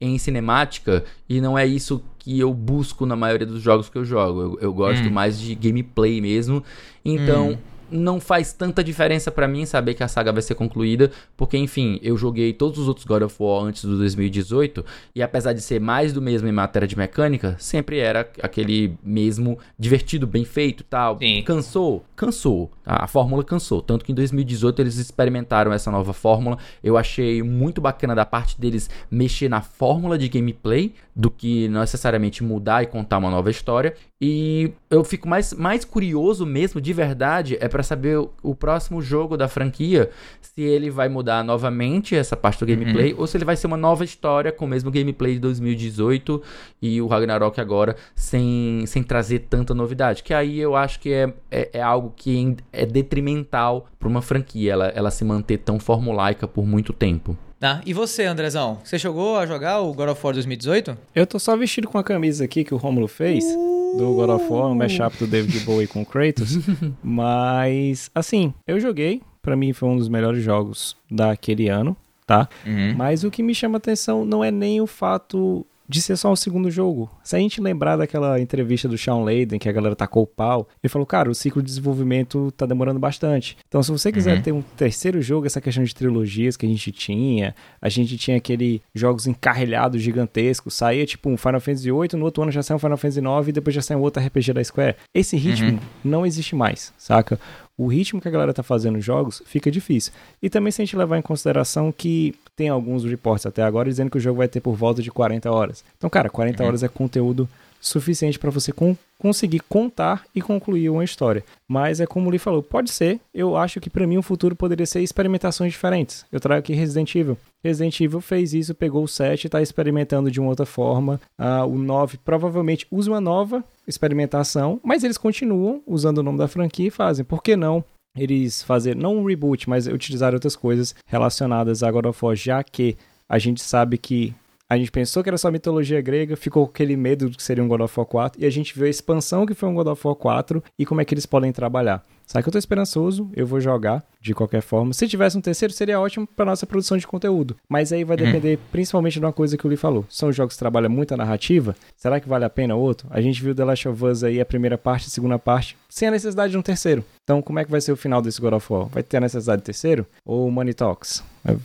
em cinemática e não é isso que eu busco na maioria dos jogos que eu jogo. Eu, eu gosto hum. mais de gameplay mesmo. Então, hum não faz tanta diferença para mim saber que a saga vai ser concluída, porque enfim, eu joguei todos os outros God of War antes do 2018 e apesar de ser mais do mesmo em matéria de mecânica, sempre era aquele mesmo divertido, bem feito, tal. Sim. Cansou? Cansou. A fórmula cansou, tanto que em 2018 eles experimentaram essa nova fórmula. Eu achei muito bacana da parte deles mexer na fórmula de gameplay do que necessariamente mudar e contar uma nova história. E eu fico mais, mais curioso mesmo, de verdade, é para saber o, o, próximo jogo da franquia, se ele vai mudar novamente essa parte do gameplay, uhum. ou se ele vai ser uma nova história com o mesmo gameplay de 2018 e o Ragnarok agora, sem, sem trazer tanta novidade. Que aí eu acho que é, é, é algo que é detrimental para uma franquia, ela, ela se manter tão formulaica por muito tempo. Tá. E você, Andrezão? Você chegou a jogar o God of War 2018? Eu tô só vestido com a camisa aqui que o Romulo fez. Uh... Do God of War, um mashup do David Bowie com Kratos. [LAUGHS] Mas, assim, eu joguei. Para mim foi um dos melhores jogos daquele ano, tá? Uhum. Mas o que me chama atenção não é nem o fato de ser só o segundo jogo. Se a gente lembrar daquela entrevista do Sean Layden, que a galera tacou o pau, ele falou, cara, o ciclo de desenvolvimento tá demorando bastante. Então, se você quiser uhum. ter um terceiro jogo, essa questão de trilogias que a gente tinha, a gente tinha aquele jogos encarrilhados gigantescos, saía tipo um Final Fantasy VIII, no outro ano já saiu um Final Fantasy IX e depois já saiu um outro RPG da Square. Esse ritmo uhum. não existe mais, saca? O ritmo que a galera tá fazendo os jogos fica difícil. E também se a gente levar em consideração que tem alguns reports até agora dizendo que o jogo vai ter por volta de 40 horas. Então, cara, 40 uhum. horas é conteúdo suficiente para você com, conseguir contar e concluir uma história. Mas é como o Lee falou, pode ser. Eu acho que para mim o futuro poderia ser experimentações diferentes. Eu trago aqui Resident Evil. Resident Evil fez isso, pegou o 7 e está experimentando de uma outra forma. Uh, o 9 provavelmente usa uma nova experimentação, mas eles continuam usando o nome da franquia e fazem. Por que não eles fazer não um reboot, mas utilizar outras coisas relacionadas a God of War, já que a gente sabe que a gente pensou que era só mitologia grega, ficou com aquele medo de que seria um God of War 4, e a gente viu a expansão que foi um God of War 4 e como é que eles podem trabalhar. Sabe que eu tô esperançoso, eu vou jogar de qualquer forma. Se tivesse um terceiro, seria ótimo para nossa produção de conteúdo. Mas aí vai uhum. depender principalmente de uma coisa que o Lee falou. São jogos que trabalham muito a narrativa. Será que vale a pena outro? A gente viu The Last of Us aí, a primeira parte, a segunda parte, sem a necessidade de um terceiro. Então, como é que vai ser o final desse God of War? Vai ter a necessidade de terceiro? Ou Money Talks?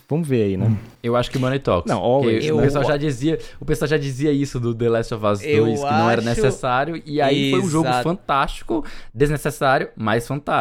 Vamos ver aí, né? Eu acho que Money Talks. Não, always, eu, o pessoal já dizia, o pessoal já dizia isso do The Last of Us 2 eu que não era necessário e aí Exato. foi um jogo fantástico, desnecessário, mas fantástico.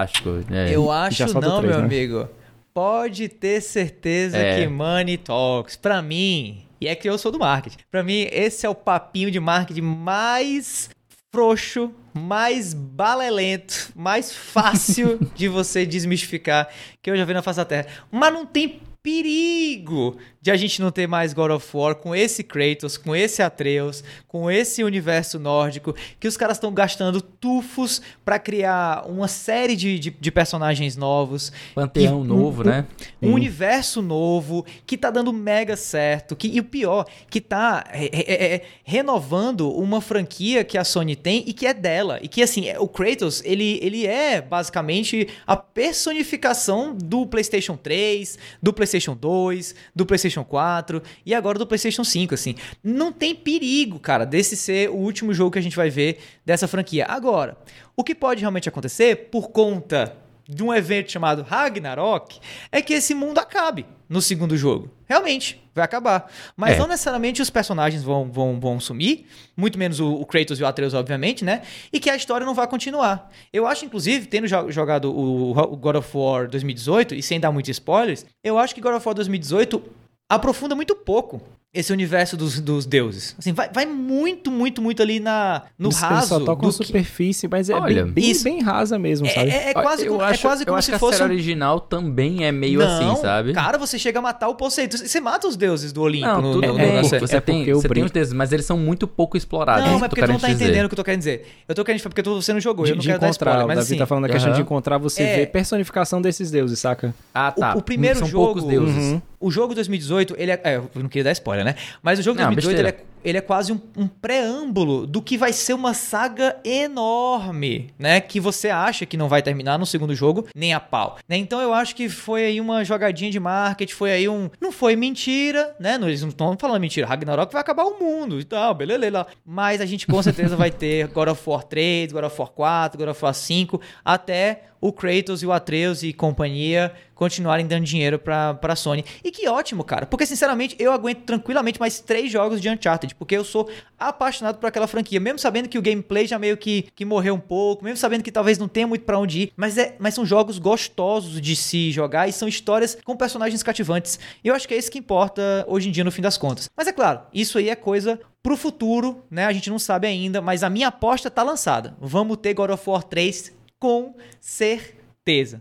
É. Eu acho não, 3, meu né? amigo. Pode ter certeza é. que Money Talks, pra mim, e é que eu sou do marketing. Pra mim, esse é o papinho de marketing mais frouxo, mais balelento, mais fácil [LAUGHS] de você desmistificar que eu já vi na face da Terra. Mas não tem perigo de a gente não ter mais God of War com esse Kratos, com esse Atreus, com esse universo nórdico, que os caras estão gastando tufos para criar uma série de, de, de personagens novos. Panteão novo, um, né? Um, um universo novo que tá dando mega certo. Que, e o pior, que tá é, é, é, renovando uma franquia que a Sony tem e que é dela. E que, assim, é, o Kratos, ele, ele é basicamente a personificação do PlayStation 3, do PlayStation 2, do PlayStation 4 e agora do PlayStation 5, assim. Não tem perigo, cara, desse ser o último jogo que a gente vai ver dessa franquia. Agora, o que pode realmente acontecer por conta de um evento chamado Ragnarok é que esse mundo acabe no segundo jogo. Realmente, vai acabar. Mas é. não necessariamente os personagens vão, vão, vão sumir, muito menos o, o, Kratos e o Atreus, obviamente, né? E que a história não vai continuar. Eu acho, inclusive, tendo jogado o, o God of War 2018, e sem dar muitos spoilers, eu acho que God of War 2018 aprofunda muito pouco esse universo dos, dos deuses. Assim, vai, vai muito, muito, muito ali na, no Eles raso. Só toca a superfície, mas é Olha, bem, bem, bem, rasa mesmo, é, sabe? É, é quase, eu é acho, quase como se que fosse. A série original também é meio não, assim, sabe? Cara, você chega a matar o Poseidon. Você mata os deuses do Olimpo. Não, no, tudo no, bem. no, você, tem, você tem os deuses, mas eles são muito pouco explorados. Não, mas porque tu não tá dizer. entendendo o que eu tô querendo dizer. Eu tô querendo porque você não jogou. De, eu não quero dar spoiler, mas o Davi assim, tá falando da questão de encontrar, você é... vê personificação desses deuses, saca? Ah, tá. O, primeiro são jogo. poucos deuses. O jogo 2018, ele é, é. Eu não queria dar spoiler, né? Mas o jogo 2018, ele é ele é quase um, um, preâmbulo do que vai ser uma saga enorme, né? Que você acha que não vai terminar no segundo jogo, nem a pau. Né? Então eu acho que foi aí uma jogadinha de marketing, foi aí um. Não foi mentira, né? Eles não estão falando mentira. Ragnarok vai acabar o mundo e tal, beleza. Lá. Mas a gente com certeza vai ter [LAUGHS] God of War 3, God of War 4, God of War 5, até o Kratos e o Atreus e companhia continuarem dando dinheiro pra, pra Sony. E que ótimo, cara. Porque, sinceramente, eu aguento tranquilamente mais três jogos de Uncharted. Porque eu sou apaixonado por aquela franquia. Mesmo sabendo que o gameplay já meio que, que morreu um pouco. Mesmo sabendo que talvez não tenha muito para onde ir. Mas, é, mas são jogos gostosos de se jogar. E são histórias com personagens cativantes. E eu acho que é isso que importa hoje em dia, no fim das contas. Mas é claro, isso aí é coisa pro futuro, né? A gente não sabe ainda. Mas a minha aposta tá lançada. Vamos ter God of War 3 com certeza,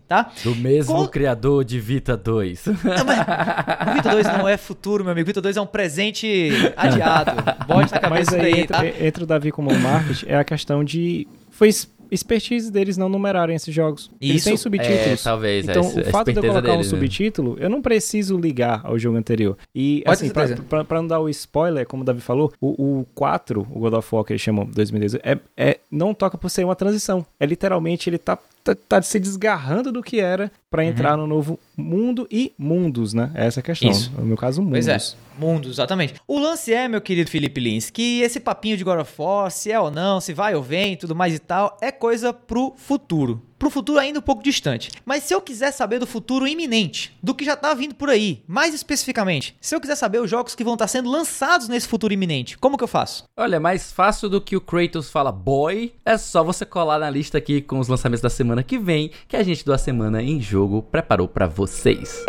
tá? Do mesmo com... criador de Vita 2. Não, o Vita 2 não é futuro, meu amigo. O Vita 2 é um presente adiado. Bote na cabeça Mas aí, aí, entra, tá? entra o Davi como marketing, é a questão de... Foi expertise deles não numerarem esses jogos. Eles têm subtítulos. É, talvez. Então, é, o fato de eu colocar deles, um né? subtítulo, eu não preciso ligar ao jogo anterior. E, Pode assim, pra, pra, pra, não dar o spoiler, como o Davi falou, o, o 4, o God of War que eles chamam 2018, é, é, não toca por ser uma transição. É literalmente, ele tá tá, tá se desgarrando do que era para uhum. entrar no novo mundo e mundos, né? Essa é a questão. Isso. No meu caso, mundos. Pois é. Mundo, exatamente. O lance é, meu querido Felipe Lins, que esse papinho de God of War, se é ou não, se vai ou vem, tudo mais e tal, é coisa pro futuro. Pro futuro ainda um pouco distante. Mas se eu quiser saber do futuro iminente, do que já tá vindo por aí, mais especificamente, se eu quiser saber os jogos que vão estar tá sendo lançados nesse futuro iminente, como que eu faço? Olha, mais fácil do que o Kratos fala boy, é só você colar na lista aqui com os lançamentos da semana que vem, que a gente do A Semana em Jogo preparou para vocês.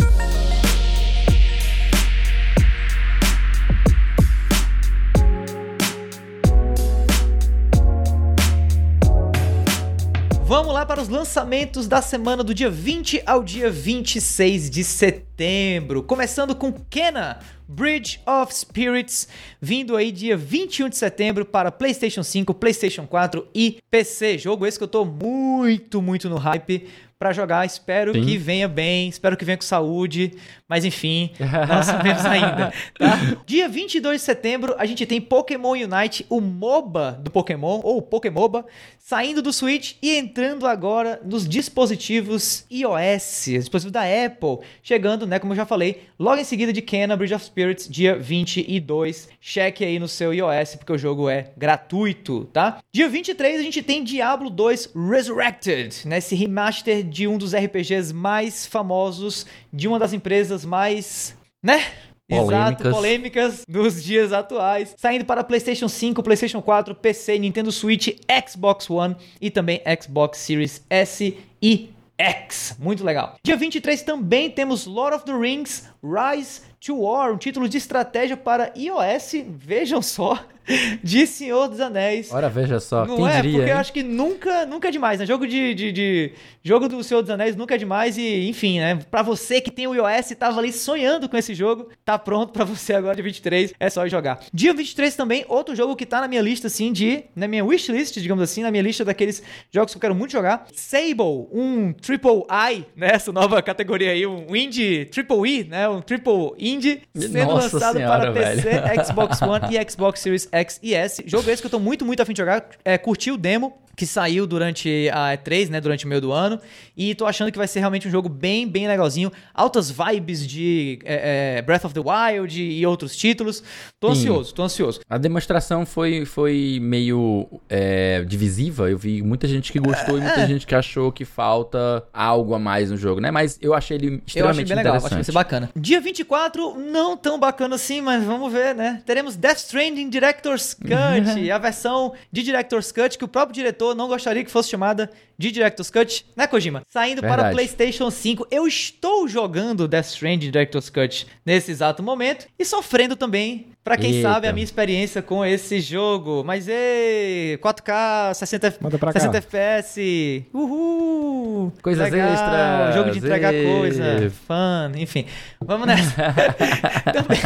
Vamos lá para os lançamentos da semana do dia 20 ao dia 26 de setembro. Começando com Kena, Bridge of Spirits, vindo aí dia 21 de setembro para PlayStation 5, PlayStation 4 e PC. Jogo esse que eu tô muito, muito no hype para jogar. Espero Sim. que venha bem, espero que venha com saúde, mas enfim, não sabemos [LAUGHS] ainda. Tá? Dia 22 de setembro, a gente tem Pokémon Unite, o MOBA do Pokémon, ou Pokémoba, saindo do Switch e entrando agora nos dispositivos iOS, dispositivos da Apple, chegando, né, como eu já falei, logo em seguida de Kena Bridge of Spirits, dia 22. Cheque aí no seu iOS, porque o jogo é gratuito, tá? Dia 23 a gente tem Diablo 2 Resurrected, né, esse remaster de um dos RPGs mais famosos, de uma das empresas mais, né? Polêmicas. Exato, polêmicas nos dias atuais. Saindo para PlayStation 5, PlayStation 4, PC, Nintendo Switch, Xbox One e também Xbox Series S e X. Muito legal. Dia 23 também temos Lord of the Rings Rise to War, um título de estratégia para iOS. Vejam só. [LAUGHS] de Senhor dos Anéis. Ora, veja só, não quem é? diria, Porque hein? eu acho que nunca, nunca é demais, né? Jogo de, de, de, jogo do Senhor dos Anéis nunca é demais e, enfim, né? Pra você que tem o iOS e tava ali sonhando com esse jogo, tá pronto pra você agora dia 23, é só jogar. Dia 23 também, outro jogo que tá na minha lista, assim, de, na minha wishlist, digamos assim, na minha lista daqueles jogos que eu quero muito jogar. Sable, um Triple I, né? Essa nova categoria aí, um Indie Triple E, né? Um Triple Indie, sendo Nossa lançado senhora, para PC, velho. Xbox One e Xbox Series X e S. Jogo esse que eu tô muito, muito afim de jogar. É, curti o demo que saiu durante a E3, né, durante o meio do ano, e tô achando que vai ser realmente um jogo bem, bem legalzinho, altas vibes de é, é, Breath of the Wild e outros títulos. Tô Sim. ansioso, tô ansioso. A demonstração foi, foi meio é, divisiva. Eu vi muita gente que gostou e É. muita gente que achou que falta algo a mais no jogo, né? Mas eu achei ele Eu achei extremamente bem legal, acho que vai interessante. ser bacana. Dia 24, não tão bacana assim, mas vamos ver, né? Teremos Death Stranding Director's Cut, [LAUGHS] a versão de Director's Cut que o próprio diretor não gostaria que fosse chamada de Director's Cut, né, Kojima? Saindo para Verdade. PlayStation 5. Eu estou jogando Death Stranding Director's Cut nesse exato momento e sofrendo também, pra quem Eita. sabe, a minha experiência com esse jogo. Mas ei, 4K, 60, F- Manda pra cá. 60 FPS. Uhul! Coisas Legal, extras, Jogo de entregar ê. coisa. Fun, enfim. Vamos nessa. [LAUGHS] também,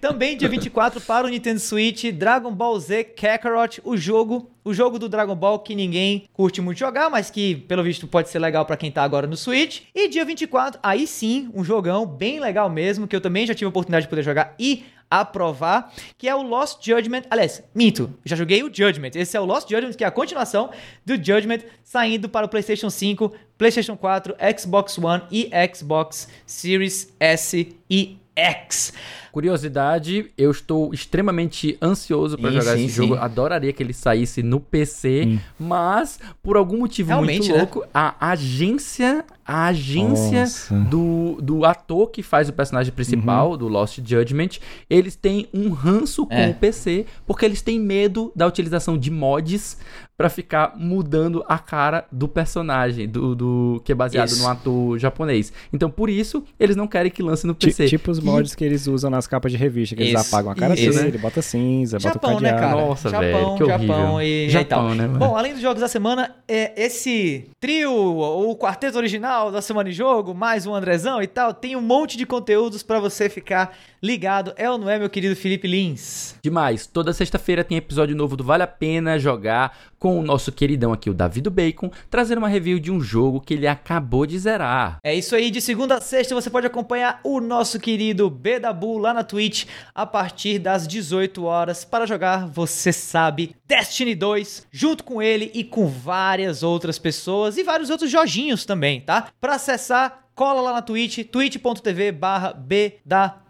também dia 24 para o Nintendo Switch, Dragon Ball Z Kakarot, o jogo, o jogo do Dragon Ball que ninguém curte muito jogar, mas que pelo visto pode ser legal para quem tá agora no Switch. E dia 24, aí sim, um jogão bem legal mesmo, que eu também já tive a oportunidade de poder jogar e aprovar, que é o Lost Judgment. Aliás, minto, já joguei o Judgment. Esse é o Lost Judgment, que é a continuação do Judgment, saindo para o PlayStation 5, PlayStation 4, Xbox One e Xbox Series S e X. Curiosidade, eu estou extremamente ansioso Sim, jogar sim, esse jogo. sim. Adoraria que ele saísse no PC, mas por algum motivo Realmente, muito né? louco, a agência, a agência Nossa. do, do ator que faz o personagem principal do Lost Judgment, eles têm um ranço com É. o PC porque eles têm medo da utilização de mods pra ficar mudando a cara do personagem, do, do que é baseado Isso. no ator japonês. Então, por isso, eles não querem que lance no PC. Tipo os E- mods que eles usam nas capas de revista, que eles Isso, apagam a cara isso. dele, bota cinza, bota o Japão, né, cadeado. cara? Nossa, Japão, velho, que horrível. Japão e, Japão, e tal. né, mano? Bom, além dos jogos da semana, é, esse trio, ou o quarteto original da Semana em Jogo, mais um Andrezão e tal, tem um monte de conteúdos pra você ficar ligado. É ou não é, meu querido Felipe Lins? Demais. Toda sexta-feira tem episódio novo do Vale a Pena Jogar com o nosso queridão aqui, o David Bacon, trazendo uma review de um jogo que ele acabou de zerar. É isso aí, de segunda a sexta você pode acompanhar o nosso querido Bedabu lá na Twitch a partir das 18 horas para jogar, você sabe, Destiny 2, junto com ele e com várias outras pessoas e vários outros joginhos também, tá? Para acessar, cola lá na Twitch, twitch.tv barra Bedabu.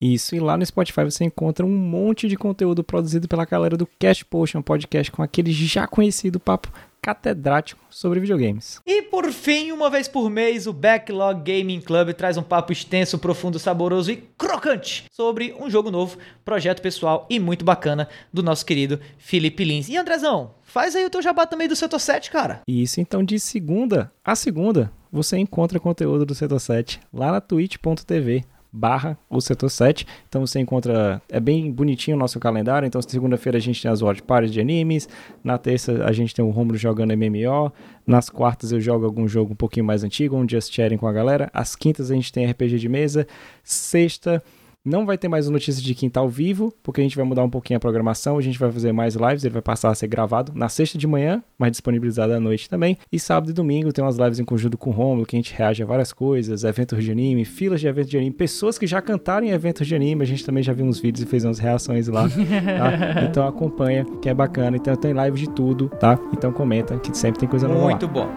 Isso, e lá no Spotify você encontra um monte de conteúdo produzido pela galera do Cast Potion Podcast com aquele já conhecido papo catedrático sobre videogames. E por fim, uma vez por mês, o Backlog Gaming Club traz um papo extenso, profundo, saboroso e crocante sobre um jogo novo, projeto pessoal e muito bacana do nosso querido Felipe Lins. E Andrezão, faz aí o teu jabá também do Setor 7, cara. Isso então de segunda a segunda você encontra conteúdo do Setor 7 lá na twitch.tv barra o setor 7, então você encontra, é bem bonitinho o nosso calendário, então segunda-feira a gente tem as watch parties de animes, na terça a gente tem o Romulo jogando MMO, nas quartas eu jogo algum jogo um pouquinho mais antigo, um Just Chatting com a galera, às quintas a gente tem RPG de mesa, sexta não vai ter mais Notícias de Quinta ao vivo, porque a gente vai mudar um pouquinho a programação, a gente vai fazer mais lives, ele vai passar a ser gravado na sexta de manhã, mas disponibilizado à noite também. E sábado e domingo tem umas lives em conjunto com o Romulo, que a gente reage a várias coisas, eventos de anime, filas de eventos de anime, pessoas que já cantaram em eventos de anime, a gente também já viu uns vídeos e fez umas reações lá, tá? [LAUGHS] Então acompanha, que é bacana. Então tem live de tudo, tá? Então comenta, que sempre tem coisa nova lá. Muito bom.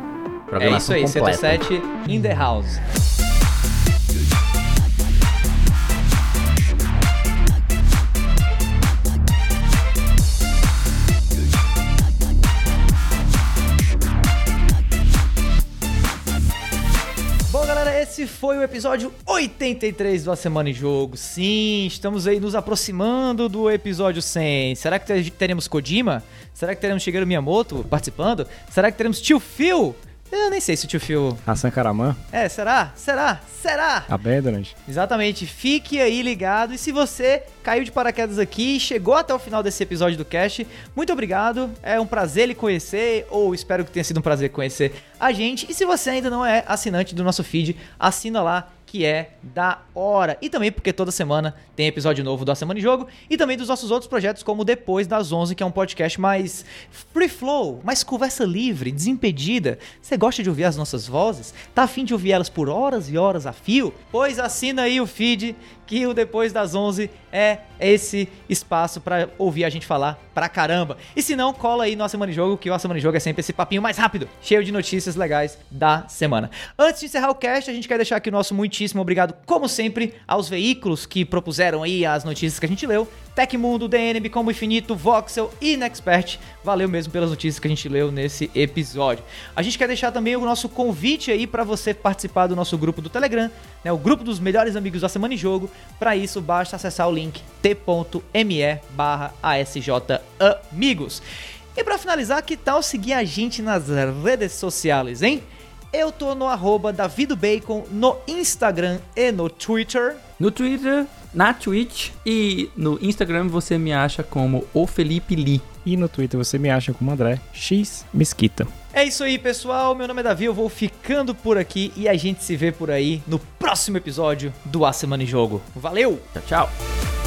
É isso aí, completa. 7 in the house. Esse foi o episódio 83 do A Semana em Jogo. Sim, estamos aí nos aproximando do episódio 100. Será que te- teremos Kojima? Será que teremos Shigeru Miyamoto participando? Será que teremos Tio Phil Eu nem sei se o tio Phil. Hassan Karaman? É, será? Será? Será? Abandoned. Exatamente. Fique aí ligado. E se você caiu de paraquedas aqui e chegou até o final desse episódio do cast, muito obrigado. É um prazer lhe conhecer, ou espero que tenha sido um prazer conhecer a gente. E se você ainda não é assinante do nosso feed, assina lá que é da hora. E também porque toda semana tem episódio novo do A Semana em Jogo e também dos nossos outros projetos, como Depois das 11, que é um podcast mais free flow, mais conversa livre, desimpedida. Você gosta de ouvir as nossas vozes? Tá afim de ouvir elas por horas e horas a fio? Pois assina aí o feed que o Depois das 11 é esse espaço para ouvir a gente falar pra caramba. E se não, cola aí no A Semana de Jogo, que o Semana de Jogo é sempre esse papinho mais rápido, cheio de notícias legais da semana. Antes de encerrar o cast, a gente quer deixar aqui o nosso muitíssimo obrigado, como sempre, aos veículos que propuseram aí as notícias que a gente leu. Tecmundo, DNB, Como Infinito, Voxel e Nexpert. Valeu mesmo pelas notícias que a gente leu nesse episódio. A gente quer deixar também o nosso convite aí para você participar do nosso grupo do Telegram, né, o grupo dos melhores amigos da Semana em Jogo. Para isso, basta acessar o link t.me barra amigos. E para finalizar, que tal seguir a gente nas redes sociais, hein? Eu tô no arroba davidobacon no Instagram e no Twitter. No Twitter, na Twitch e no Instagram você me acha como o Felipe Lee. E no Twitter você me acha como André X Mesquita. É isso aí, pessoal. Meu nome é Davi, eu vou ficando por aqui e a gente se vê por aí no próximo episódio do A Semana em Jogo. Valeu! Tchau, tchau!